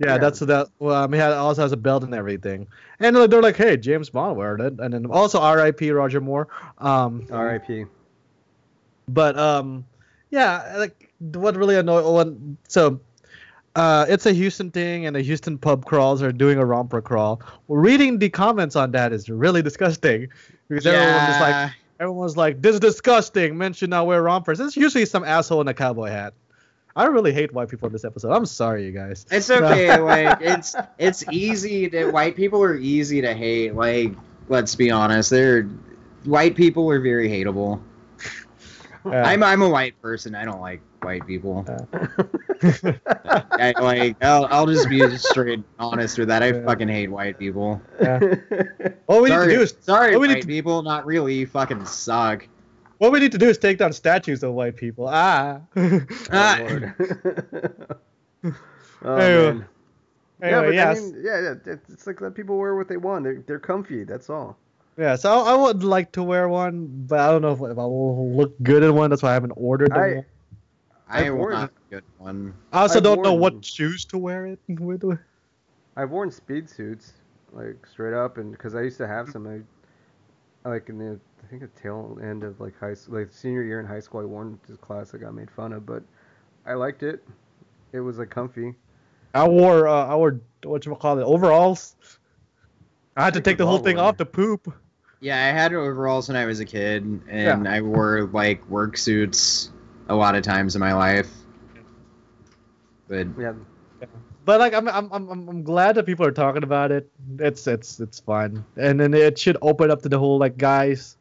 [SPEAKER 3] Yeah,
[SPEAKER 1] Yeah.
[SPEAKER 3] that's that. Well, um, he had, also has a belt and everything. And like, they're like, hey, James Bond wear it, and then also R.I.P. Roger Moore. Um,
[SPEAKER 1] R.I.P.
[SPEAKER 3] but um, yeah, like what really annoyed. When, so, uh, it's a Houston thing, and the Houston pub crawls are doing a romper crawl. Reading the comments on that is really disgusting because everyone's was like,
[SPEAKER 2] Yeah.
[SPEAKER 3] Everyone's like, this is disgusting. Men should not wear rompers. It's usually some asshole in a cowboy hat. I really hate white people in this episode. I'm sorry, you guys.
[SPEAKER 2] It's okay. like it's it's easy to white people are easy to hate. Like let's be honest, they're white people are very hateable.
[SPEAKER 3] Uh,
[SPEAKER 2] I'm I'm a white person. I don't like white people.
[SPEAKER 3] Uh.
[SPEAKER 2] I, like I'll, I'll just be straight honest with that. I
[SPEAKER 3] Yeah.
[SPEAKER 2] fucking hate white people.
[SPEAKER 3] What we
[SPEAKER 2] sorry,
[SPEAKER 3] need to do is
[SPEAKER 2] sorry,
[SPEAKER 3] what we need
[SPEAKER 2] white
[SPEAKER 3] to-
[SPEAKER 2] people. Not really. You fucking suck.
[SPEAKER 3] what we need to do is take down statues of white people. Ah.
[SPEAKER 2] Ah.
[SPEAKER 1] oh, Lord. oh,
[SPEAKER 3] Anyway.
[SPEAKER 1] man.
[SPEAKER 3] anyway,
[SPEAKER 1] yeah, but
[SPEAKER 3] yes.
[SPEAKER 1] I mean, yeah, yeah, it's it's like let people wear what they want. They're they're comfy. That's all.
[SPEAKER 3] Yeah, so I, I would like to wear one, but I don't know if, if I will look good in one. That's why I haven't ordered them.
[SPEAKER 1] I-
[SPEAKER 3] yet.
[SPEAKER 2] I
[SPEAKER 1] I've worn-
[SPEAKER 2] not good one.
[SPEAKER 3] I also
[SPEAKER 1] I've
[SPEAKER 3] don't know
[SPEAKER 1] worn-
[SPEAKER 3] what shoes to wear it with.
[SPEAKER 1] I've worn speed suits, like straight up, and because I used to have some, I like in the I think the tail end of like high s- like senior year in high school, I wore this class. I got made fun of, but I liked it. It was like comfy.
[SPEAKER 3] I wore uh, I wore what you call it overalls. I had to take the whole thing off to poop.
[SPEAKER 2] Yeah, I had overalls when I was a kid, and I wore like work suits a lot of times in my life. But
[SPEAKER 1] Yeah,
[SPEAKER 3] But like I'm I'm I'm I'm glad that people are talking about it. It's it's it's fun, and then it should open up to the whole like guys.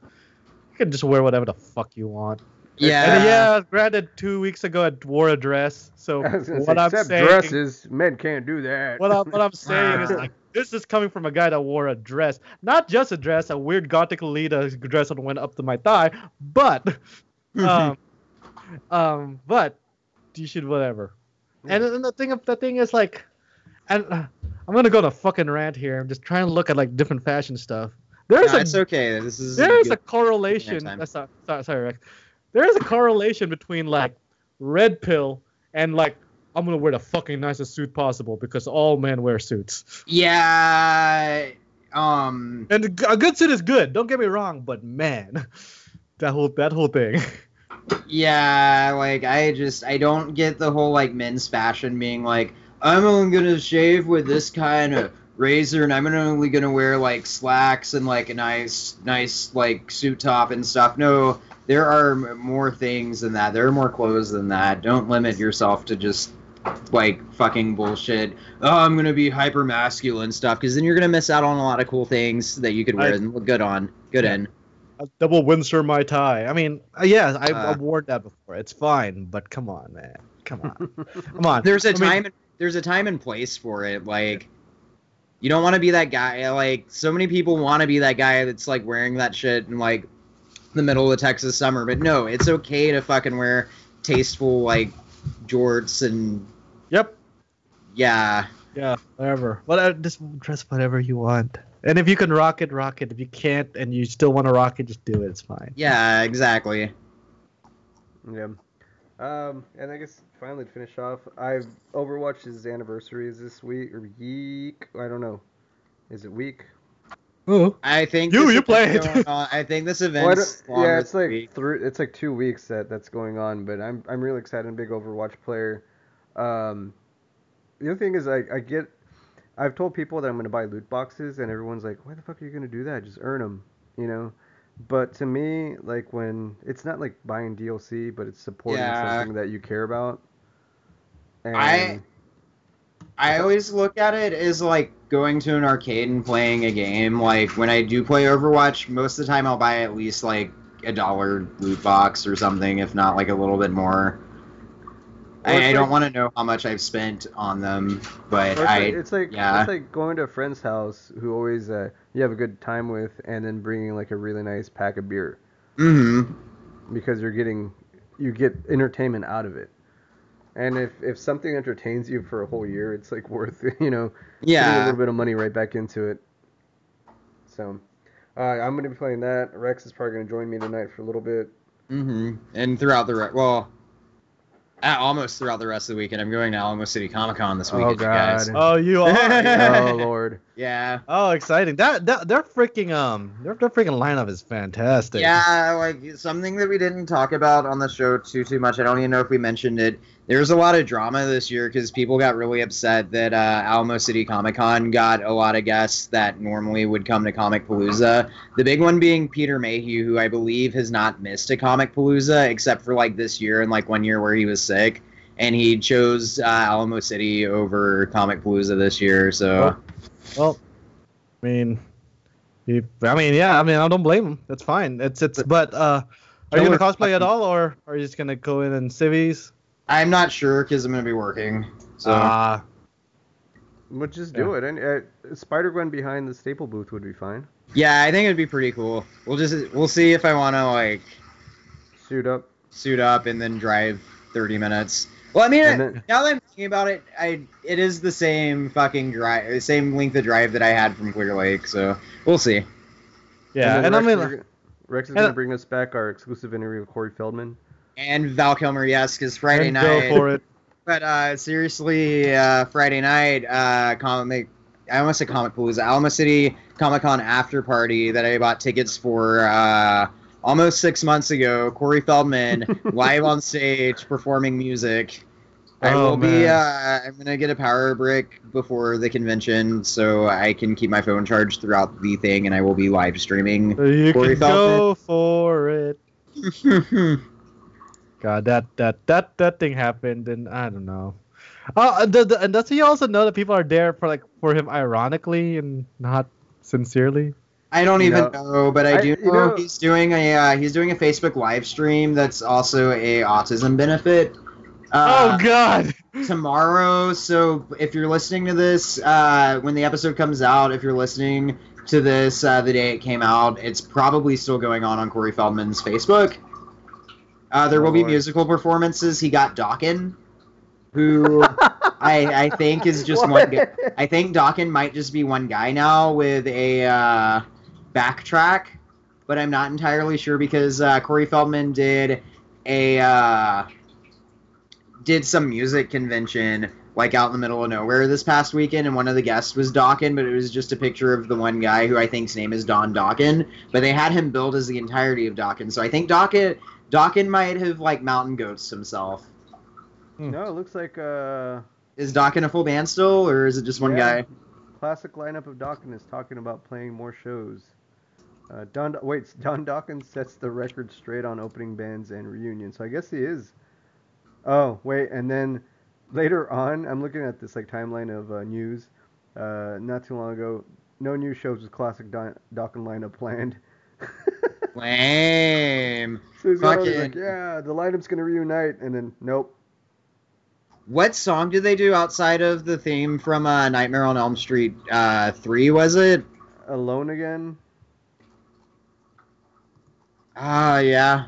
[SPEAKER 3] You can just wear whatever the fuck you want.
[SPEAKER 2] Yeah.
[SPEAKER 3] And yeah, granted, two weeks ago I wore a dress. So
[SPEAKER 1] I was gonna
[SPEAKER 3] what
[SPEAKER 1] say,
[SPEAKER 3] I'm
[SPEAKER 1] except
[SPEAKER 3] saying,
[SPEAKER 1] dresses, men can't do that.
[SPEAKER 3] what I'm what I'm saying is like this is coming from a guy that wore a dress, not just a dress, a weird gothic Lolita dress that went up to my thigh, but um, um, but you should whatever. And then the thing of the thing is like, and uh, I'm gonna go on a fucking rant here. I'm just trying to look at like different fashion stuff. There's
[SPEAKER 2] No,
[SPEAKER 3] a
[SPEAKER 2] it's okay. This is
[SPEAKER 3] there is a correlation. That's not, sorry, sorry, Rex. There is a correlation between like red pill and like I'm gonna wear the fucking nicest suit possible because all men wear suits.
[SPEAKER 2] Yeah. Um.
[SPEAKER 3] And a good suit is good. Don't get me wrong, but man, that whole that whole thing.
[SPEAKER 2] Yeah. Like I just I don't get the whole like men's fashion being like I'm only gonna shave with this kind of razor and I'm only gonna wear like slacks and like a nice nice like suit top and stuff. No, there are more things than that. There are more clothes than that. Don't limit yourself to just like fucking bullshit. Oh, I'm gonna be hyper masculine stuff because then you're gonna miss out on a lot of cool things that you could wear
[SPEAKER 3] I-
[SPEAKER 2] and look good on. Good in.
[SPEAKER 3] A double Windsor my tie. I mean, uh, yeah, I,
[SPEAKER 2] Uh.
[SPEAKER 3] I've worn that before. It's fine, but come on, man, come on, come on.
[SPEAKER 2] there's a
[SPEAKER 3] I mean,
[SPEAKER 2] time there's a time and place for it like you don't want to be that guy like so many people want to be that guy that's like wearing that shit in like the middle of the texas summer but no it's okay to fucking wear tasteful like jorts and
[SPEAKER 3] Yep.
[SPEAKER 2] yeah
[SPEAKER 3] Yeah, whatever. What uh, just dress whatever you want. And if you can rock it, rock it. If you can't and you still want to rock it, just do it. It's fine.
[SPEAKER 2] yeah exactly
[SPEAKER 1] Yeah. Um, and I guess finally to finish off, I've Overwatch's anniversary is this week or week. I don't know. Is it week?
[SPEAKER 3] Oh.
[SPEAKER 2] i think
[SPEAKER 3] You- you
[SPEAKER 2] event's
[SPEAKER 3] play it.
[SPEAKER 2] i think this
[SPEAKER 1] Well, I
[SPEAKER 2] event's
[SPEAKER 1] don't- yeah, it's like
[SPEAKER 2] week.
[SPEAKER 1] three. It's like two weeks that that's going on. But I'm I'm really excited. I'm a big Overwatch player. Um, the other thing is I I get. I've told people that I'm gonna buy loot boxes, and everyone's like, "Why the fuck are you gonna do that? Just earn them," you know. But to me, like when it's not like buying DLC, but it's supporting
[SPEAKER 2] Yeah.
[SPEAKER 1] something that you care about. And
[SPEAKER 2] I- I always look at it as like going to an arcade and playing a game. Like when I do play Overwatch, most of the time I'll buy at least like a dollar loot box or something, if not like a little bit more.
[SPEAKER 1] Well,
[SPEAKER 2] I, I don't
[SPEAKER 1] like-
[SPEAKER 2] want to know how much I've spent on them, but
[SPEAKER 1] it's,
[SPEAKER 2] I
[SPEAKER 1] like, it's like
[SPEAKER 2] yeah.
[SPEAKER 1] it's like going to a friend's house who always uh, you have a good time with, and then bringing like a really nice pack of beer
[SPEAKER 2] hmm
[SPEAKER 1] because you're getting you get entertainment out of it. And if if something entertains you for a whole year, it's like worth you know putting a little bit of money right back into it. So uh, I'm gonna be playing that. Rex is probably gonna join me tonight for a little bit.
[SPEAKER 2] Mm-hmm. And throughout the re- well, almost throughout the rest of the weekend, I'm going to Alamo City Comic Con this
[SPEAKER 1] Oh,
[SPEAKER 2] weekend, guys.
[SPEAKER 3] Oh, you are.
[SPEAKER 1] oh lord.
[SPEAKER 2] Yeah.
[SPEAKER 3] oh, exciting! That, that their freaking um their, their freaking lineup is fantastic.
[SPEAKER 2] Yeah, like something that we didn't talk about on the show too too much. I don't even know if we mentioned it. There's a lot of drama this year because people got really upset that uh, Alamo City Comic Con got a lot of guests that normally would come to Comicpalooza. The big one being Peter Mayhew, who I believe has not missed a Comicpalooza except for like this year and like one year where he was sick, and he chose uh, Alamo City over Comicpalooza this year. So.
[SPEAKER 3] Well, I mean, you, I mean, yeah. I mean, I don't blame him. That's fine. It's it's. But uh, are you gonna cosplay at all, or are you just gonna go in in civvies?
[SPEAKER 2] I'm not sure because I'm gonna be working. So
[SPEAKER 3] Ah,
[SPEAKER 1] But just do it. And uh, Spider Gwen behind the staple booth would be fine.
[SPEAKER 2] Yeah, I think it'd be pretty cool. We'll just we'll see if I want to like
[SPEAKER 1] Suit up.
[SPEAKER 2] suit up and then drive 30 minutes. Well, I mean,
[SPEAKER 1] And then-
[SPEAKER 2] now that I'm thinking about it, I it is the same fucking drive, the same length of drive that I had from Clear Lake. So we'll see.
[SPEAKER 3] yeah.
[SPEAKER 1] then
[SPEAKER 3] And I
[SPEAKER 1] Rex,
[SPEAKER 3] mean,
[SPEAKER 1] we're gonna- Rex is
[SPEAKER 3] and-
[SPEAKER 1] gonna bring us back our exclusive interview with Corey Feldman.
[SPEAKER 2] And Val Kilmer, yes, because Friday
[SPEAKER 3] and
[SPEAKER 2] night.
[SPEAKER 3] go for it.
[SPEAKER 2] But uh, seriously, uh, Friday night, uh, comic. I almost said Comic pool Palooza, Alamo City Comic Con after party that I bought tickets for uh, almost six months ago. Corey Feldman live on stage performing music. I
[SPEAKER 3] Oh,
[SPEAKER 2] will be. Uh, I'm gonna get a power brick before the convention, so I can keep my phone charged throughout the thing, and I will be live streaming.
[SPEAKER 3] You
[SPEAKER 2] Corey
[SPEAKER 3] can go for it. God, that that that that thing happened, and I don't know. Oh, and, the, the, and does he also know that people are there for like for him ironically and not sincerely?
[SPEAKER 2] I don't even
[SPEAKER 1] know,
[SPEAKER 2] know, but I
[SPEAKER 1] I-
[SPEAKER 2] do
[SPEAKER 1] you
[SPEAKER 2] know,
[SPEAKER 1] know-
[SPEAKER 2] he's doing a uh, he's doing a Facebook live stream that's also a autism benefit. Uh,
[SPEAKER 3] oh God.
[SPEAKER 2] tomorrow. So if you're listening to this, uh, when the episode comes out, if you're listening to this uh, the day it came out, it's probably still going on on Corey Feldman's Facebook. Uh, there
[SPEAKER 1] Oh,
[SPEAKER 2] will be musical performances. He got Dokken, who I I think is just one. Guy. I think Dokken might just be one guy now with a uh, backtrack, but I'm not entirely sure because uh, Corey Feldman did a uh, did some music convention like out in the middle of nowhere this past weekend, and one of the guests was Dokken, but it was just a picture of the one guy who I think's name is Don Dokken, but they had him billed as the entirety of Dokken. So I think Dokken Dokken might have like mountain goats himself.
[SPEAKER 1] no, it looks like uh,
[SPEAKER 2] Is Dokken a full band still, or is it just one
[SPEAKER 1] Yeah.
[SPEAKER 2] guy?
[SPEAKER 1] classic lineup of Dawkins is talking about playing more shows. Uh, Don wait, Don Dawkins sets the record straight on opening bands and reunions. So I guess he is. Oh wait, and then later on, I'm looking at this like timeline of uh, news. Uh, not too long ago, no new shows with classic Don- Dawkins lineup planned.
[SPEAKER 2] Lame.
[SPEAKER 1] so
[SPEAKER 2] Fucking-
[SPEAKER 1] like, yeah, the lineup's gonna reunite, and then nope.
[SPEAKER 2] What song did they do outside of the theme from uh, Nightmare on Elm Street uh, 3, was it?
[SPEAKER 1] Alone again.
[SPEAKER 2] Ah, yeah.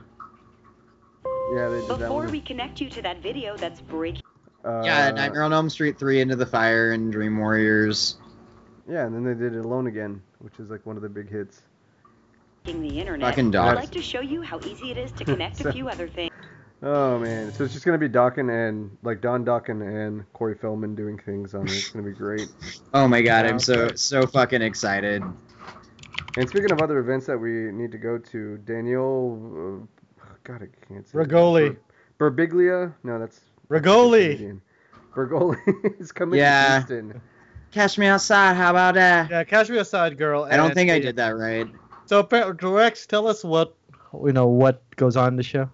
[SPEAKER 1] Yeah, they did that
[SPEAKER 4] Before
[SPEAKER 1] one.
[SPEAKER 4] we connect you to that video that's breaking
[SPEAKER 1] Uh,
[SPEAKER 2] yeah, Nightmare on Elm Street 3, Into the Fire, and Dream Warriors.
[SPEAKER 1] Yeah, and then they did it Alone Again, which is like one of the big hits.
[SPEAKER 4] the internet,
[SPEAKER 2] Fucking
[SPEAKER 4] I'd like to show you how easy it is to connect
[SPEAKER 1] So-
[SPEAKER 4] a few other things.
[SPEAKER 1] Oh man, so it's just gonna be Dokken and like Don Dokken and Corey Feldman doing things on it. It's gonna be great.
[SPEAKER 2] Oh my god,
[SPEAKER 3] Yeah,
[SPEAKER 2] I'm so so fucking excited.
[SPEAKER 1] And speaking of other events that we need to go to, Daniel, uh, God, I can't say.
[SPEAKER 3] Regoli.
[SPEAKER 1] Ber- Berbiglia? No, that's
[SPEAKER 3] Regoli.
[SPEAKER 1] Canadian. Bergoli is coming
[SPEAKER 2] Yeah.
[SPEAKER 1] to Houston.
[SPEAKER 2] Catch me outside, how about that?
[SPEAKER 3] Yeah, Cash Me outside, girl.
[SPEAKER 2] I don't
[SPEAKER 3] and-
[SPEAKER 2] think I did that right.
[SPEAKER 3] So, appar- Rex, tell us what you know what goes on in the show.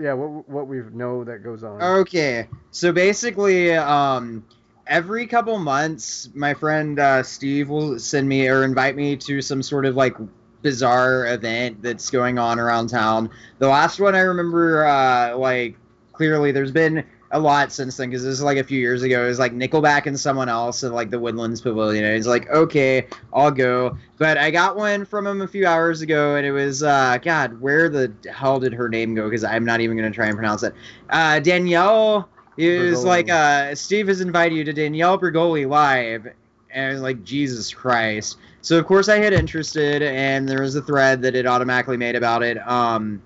[SPEAKER 1] Yeah, what what we know that goes on.
[SPEAKER 2] Okay, so basically, um, every couple months, my friend uh, Steve will send me or invite me to some sort of like bizarre event that's going on around town. The last one I remember, uh, like clearly, there's been a lot since then because this is like a few years ago. It was like Nickelback and someone else at like the Woodlands Pavilion. And it's like, okay, I'll go. But I got one from him a few hours ago, and it was uh, God, where the hell did her name go? Because I'm not even gonna try and pronounce it. Uh, Danielle is like, uh, Steve has invited you to Danielle Bregoli live, and I was like, Jesus Christ. So of course I had interested, and there was a thread that it automatically made about it. Um,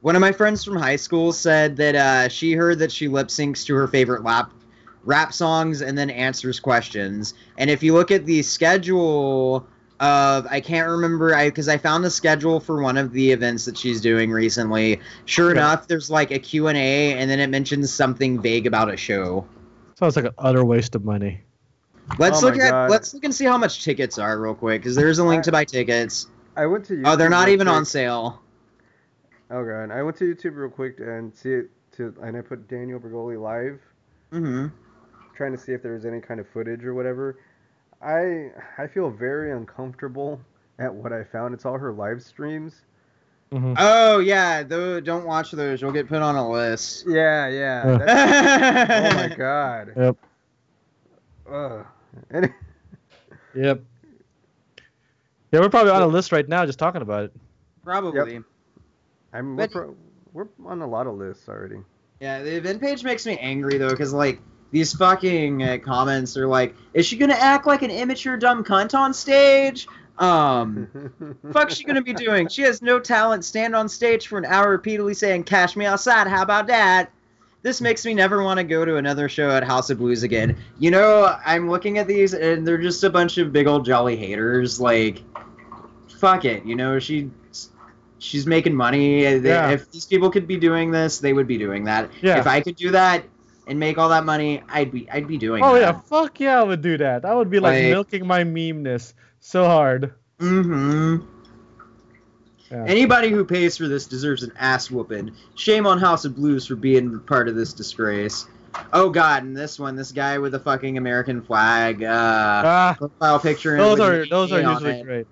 [SPEAKER 2] one of my friends from high school said that uh, she heard that she lip syncs to her favorite lap rap songs and then answers questions. And if you look at the schedule of I can't remember I because I found the schedule for one of the events that she's doing recently. Sure enough, there's like a Q&A and then it mentions something vague about a show.
[SPEAKER 3] Sounds like an utter waste of money.
[SPEAKER 2] Let's
[SPEAKER 1] Oh
[SPEAKER 2] look at
[SPEAKER 1] God.
[SPEAKER 2] let's look and see how much tickets are real quick because there's a link
[SPEAKER 1] I-
[SPEAKER 2] to buy tickets.
[SPEAKER 1] I went to. YouTube
[SPEAKER 2] Oh, they're not
[SPEAKER 1] real
[SPEAKER 2] even on sale.
[SPEAKER 1] Oh god, I went to YouTube real quick and see it to, and I put Daniel Bregoli live.
[SPEAKER 2] Mm-hmm.
[SPEAKER 1] trying to see if there was any kind of footage or whatever. I I feel very uncomfortable at what I found. It's all her live streams.
[SPEAKER 3] Mhm.
[SPEAKER 2] Oh yeah, though don't watch those. You'll get put on a list.
[SPEAKER 1] Yeah, yeah. That's, oh my god.
[SPEAKER 3] Yep.
[SPEAKER 1] Ugh. And,
[SPEAKER 3] Yep. Yeah, we're probably on a list right now just talking about it.
[SPEAKER 2] Probably.
[SPEAKER 1] I'm we're,
[SPEAKER 2] But-
[SPEAKER 1] pro, we're on a lot of lists already.
[SPEAKER 2] Yeah, the event page makes me angry though, because like these fucking uh, comments are like, "Is she gonna act like an immature dumb cunt on stage?" Um, fuck's she gonna be doing? She has no talent. Stand on stage for an hour repeatedly saying, "Cash me outside." How about that? This makes me never want to go to another show at House of Blues again. You know, I'm looking at these and they're just a bunch of big old jolly haters. Like, fuck it. You know, she. She's making money.
[SPEAKER 3] Yeah.
[SPEAKER 2] If these people could be doing this, they would be doing that.
[SPEAKER 3] Yeah.
[SPEAKER 2] If I could do that and make all that money, I'd be I'd be doing
[SPEAKER 3] Oh
[SPEAKER 2] that.
[SPEAKER 3] yeah, fuck yeah, I would do that. That would be like,
[SPEAKER 2] Like-
[SPEAKER 3] milking my meme-ness so hard.
[SPEAKER 2] Mm-hmm.
[SPEAKER 3] Yeah.
[SPEAKER 2] Anybody who pays for this deserves an ass whooping. Shame on House of Blues for being part of this disgrace. Oh god, and this one, this guy with the fucking American flag uh,
[SPEAKER 3] ah,
[SPEAKER 2] profile picture.
[SPEAKER 3] those are those are usually great.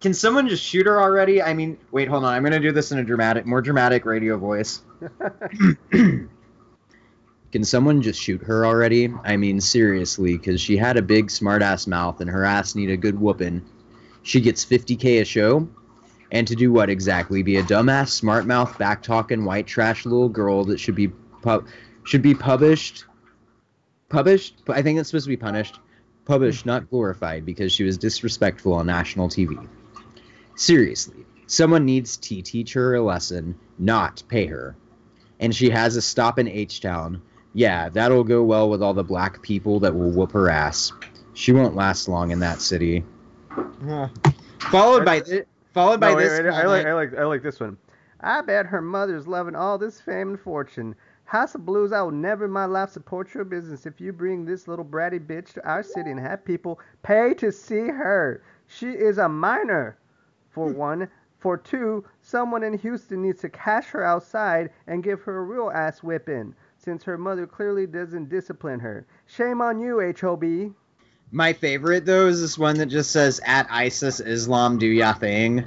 [SPEAKER 2] Can someone just shoot her already? I mean, wait, hold on. I'm gonna do this in a dramatic, more dramatic radio voice. Can someone just shoot her already? I mean, seriously, because she had a big smartass mouth and her ass need a good whooping. She gets 50k a show, and to do what exactly? Be a dumbass, smart mouth, back talking, white trash little girl that should be pub should be published. Published? I think it's supposed to be punished. Published, not glorified, because she was disrespectful on national TV. Seriously, someone needs to teach her a lesson, not pay her. And she has a stop in H Town. Yeah, that'll go well with all the black people that will whoop her ass. She won't last long in that city. Followed by thi- followed by
[SPEAKER 1] No,
[SPEAKER 2] this.
[SPEAKER 1] wait, I like, I like, I like this one. I bet her mother's loving all this fame and fortune. House of Blues, I will never in my life support your business if you bring this little bratty bitch to our city and have people pay to see her. She is a minor, for hmm. one. For two, someone in Houston needs to cash her outside and give her a real ass whipping, since her mother clearly doesn't discipline her. Shame on you, HOB.
[SPEAKER 2] My favorite though is this one that just says at ISIS Islam do ya thing.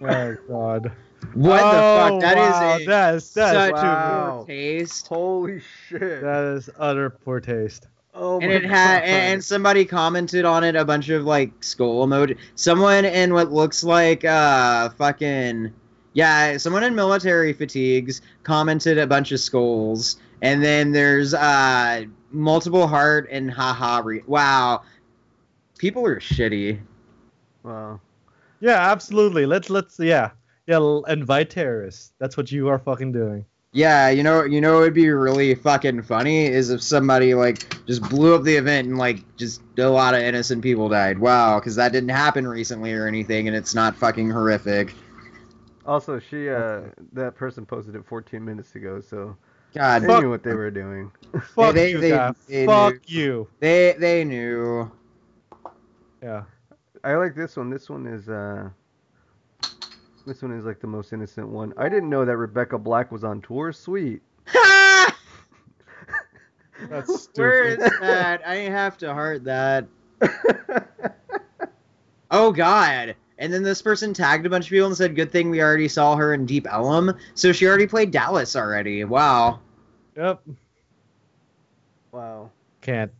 [SPEAKER 3] Oh God.
[SPEAKER 2] What
[SPEAKER 3] oh,
[SPEAKER 2] the fuck? That is
[SPEAKER 3] wow,
[SPEAKER 2] a
[SPEAKER 3] that is that is
[SPEAKER 2] such
[SPEAKER 3] too
[SPEAKER 1] wow.
[SPEAKER 2] poor taste.
[SPEAKER 1] Holy shit.
[SPEAKER 3] That is utter poor taste.
[SPEAKER 1] oh
[SPEAKER 2] And
[SPEAKER 1] my
[SPEAKER 2] it had
[SPEAKER 1] God.
[SPEAKER 2] and somebody commented on it a bunch of like skull emoji. Someone in what looks like uh fucking yeah, someone in military fatigues commented a bunch of skulls. And then there's uh multiple heart and haha re- wow. People are shitty.
[SPEAKER 1] Wow.
[SPEAKER 3] Yeah, absolutely. Let's let's yeah yeah invite terrorists. That's what you are fucking doing.
[SPEAKER 2] Yeah, you know, you know, it'd be really fucking funny is if somebody like just blew up the event and like just a lot of innocent people died. Wow, because that didn't happen recently or anything, and it's not fucking horrific.
[SPEAKER 1] Also, she uh that person posted it 14 minutes ago, so
[SPEAKER 2] God,
[SPEAKER 1] they
[SPEAKER 3] Fuck.
[SPEAKER 1] knew what they were doing.
[SPEAKER 3] Fuck
[SPEAKER 2] they-
[SPEAKER 3] you,
[SPEAKER 2] they-
[SPEAKER 3] Daff.
[SPEAKER 2] they
[SPEAKER 3] Fuck
[SPEAKER 2] knew.
[SPEAKER 3] you.
[SPEAKER 2] they they knew.
[SPEAKER 3] Yeah.
[SPEAKER 1] I like this one. This one is uh this one is like the most innocent one. I didn't know that Rebecca Black was on tour. Sweet.
[SPEAKER 3] That's stupid.
[SPEAKER 2] Where is that? I have to heart that. Oh God. And then this person tagged a bunch of people and said, "Good thing we already saw her in Deep Ellum." So she already played Dallas already. Wow.
[SPEAKER 3] Yep.
[SPEAKER 1] wow.
[SPEAKER 3] Can't.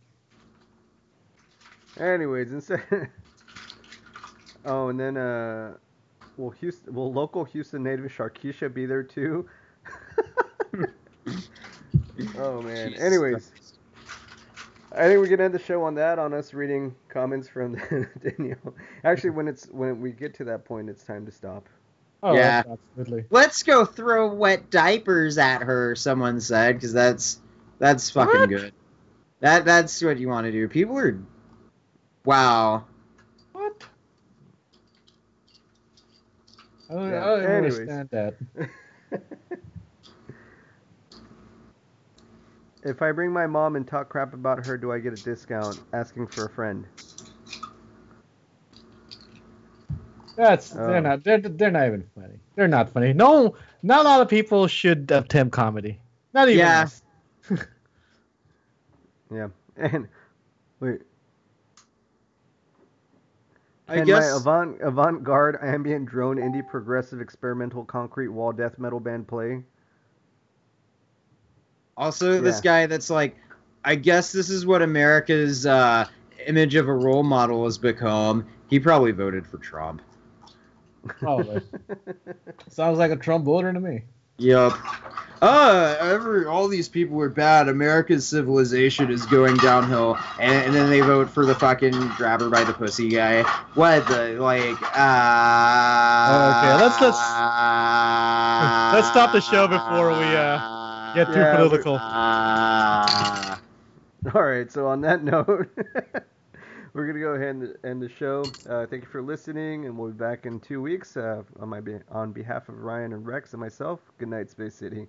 [SPEAKER 1] Anyways, instead. oh, and then uh, will Houston, will local Houston native Sharkeisha be there too? oh man.
[SPEAKER 2] Jesus
[SPEAKER 1] Anyways, I think we can end the show on that, on us reading comments from Danielle. Actually, when it's when we get to that point, it's time to stop.
[SPEAKER 3] Oh
[SPEAKER 2] Yeah.
[SPEAKER 3] absolutely.
[SPEAKER 2] Let's go throw wet diapers at her. Someone said, because that's that's fucking
[SPEAKER 3] What?
[SPEAKER 2] good. That that's what you want to do. People are, wow.
[SPEAKER 3] What? I don't,
[SPEAKER 1] Yeah,
[SPEAKER 3] I don't
[SPEAKER 1] anyways.
[SPEAKER 3] understand that.
[SPEAKER 1] if I bring my mom and talk crap about her, do I get a discount? Asking for a friend.
[SPEAKER 3] That's
[SPEAKER 1] Oh.
[SPEAKER 3] they're not they're, they're not even funny. They're not funny. No, not a lot of people should attempt comedy. Not even
[SPEAKER 2] Yeah.
[SPEAKER 3] us.
[SPEAKER 1] Yeah. And wait.
[SPEAKER 2] I
[SPEAKER 1] Can
[SPEAKER 2] guess
[SPEAKER 1] my avant avant-garde ambient drone indie progressive experimental concrete wall death metal band play?
[SPEAKER 2] Also this guy that's like, I guess this is what America's uh, image of a role model has become. He probably voted for Trump.
[SPEAKER 3] Probably. Sounds like a Trump voter to me.
[SPEAKER 2] Yep. Uh, every all these people were bad. America's civilization is going downhill, and, and then they vote for the fucking grab her by the pussy guy. What the like? Uh,
[SPEAKER 3] Okay, let's- let's- let's stop the show before we, uh, get too
[SPEAKER 1] Yeah,
[SPEAKER 3] political.
[SPEAKER 2] Uh,
[SPEAKER 1] All right. So on that note, we're gonna go ahead and end the show. Uh, thank you for listening, and we'll be back in two weeks. Uh, on my be- on behalf of Ryan and Rex and myself. Good night, Space City.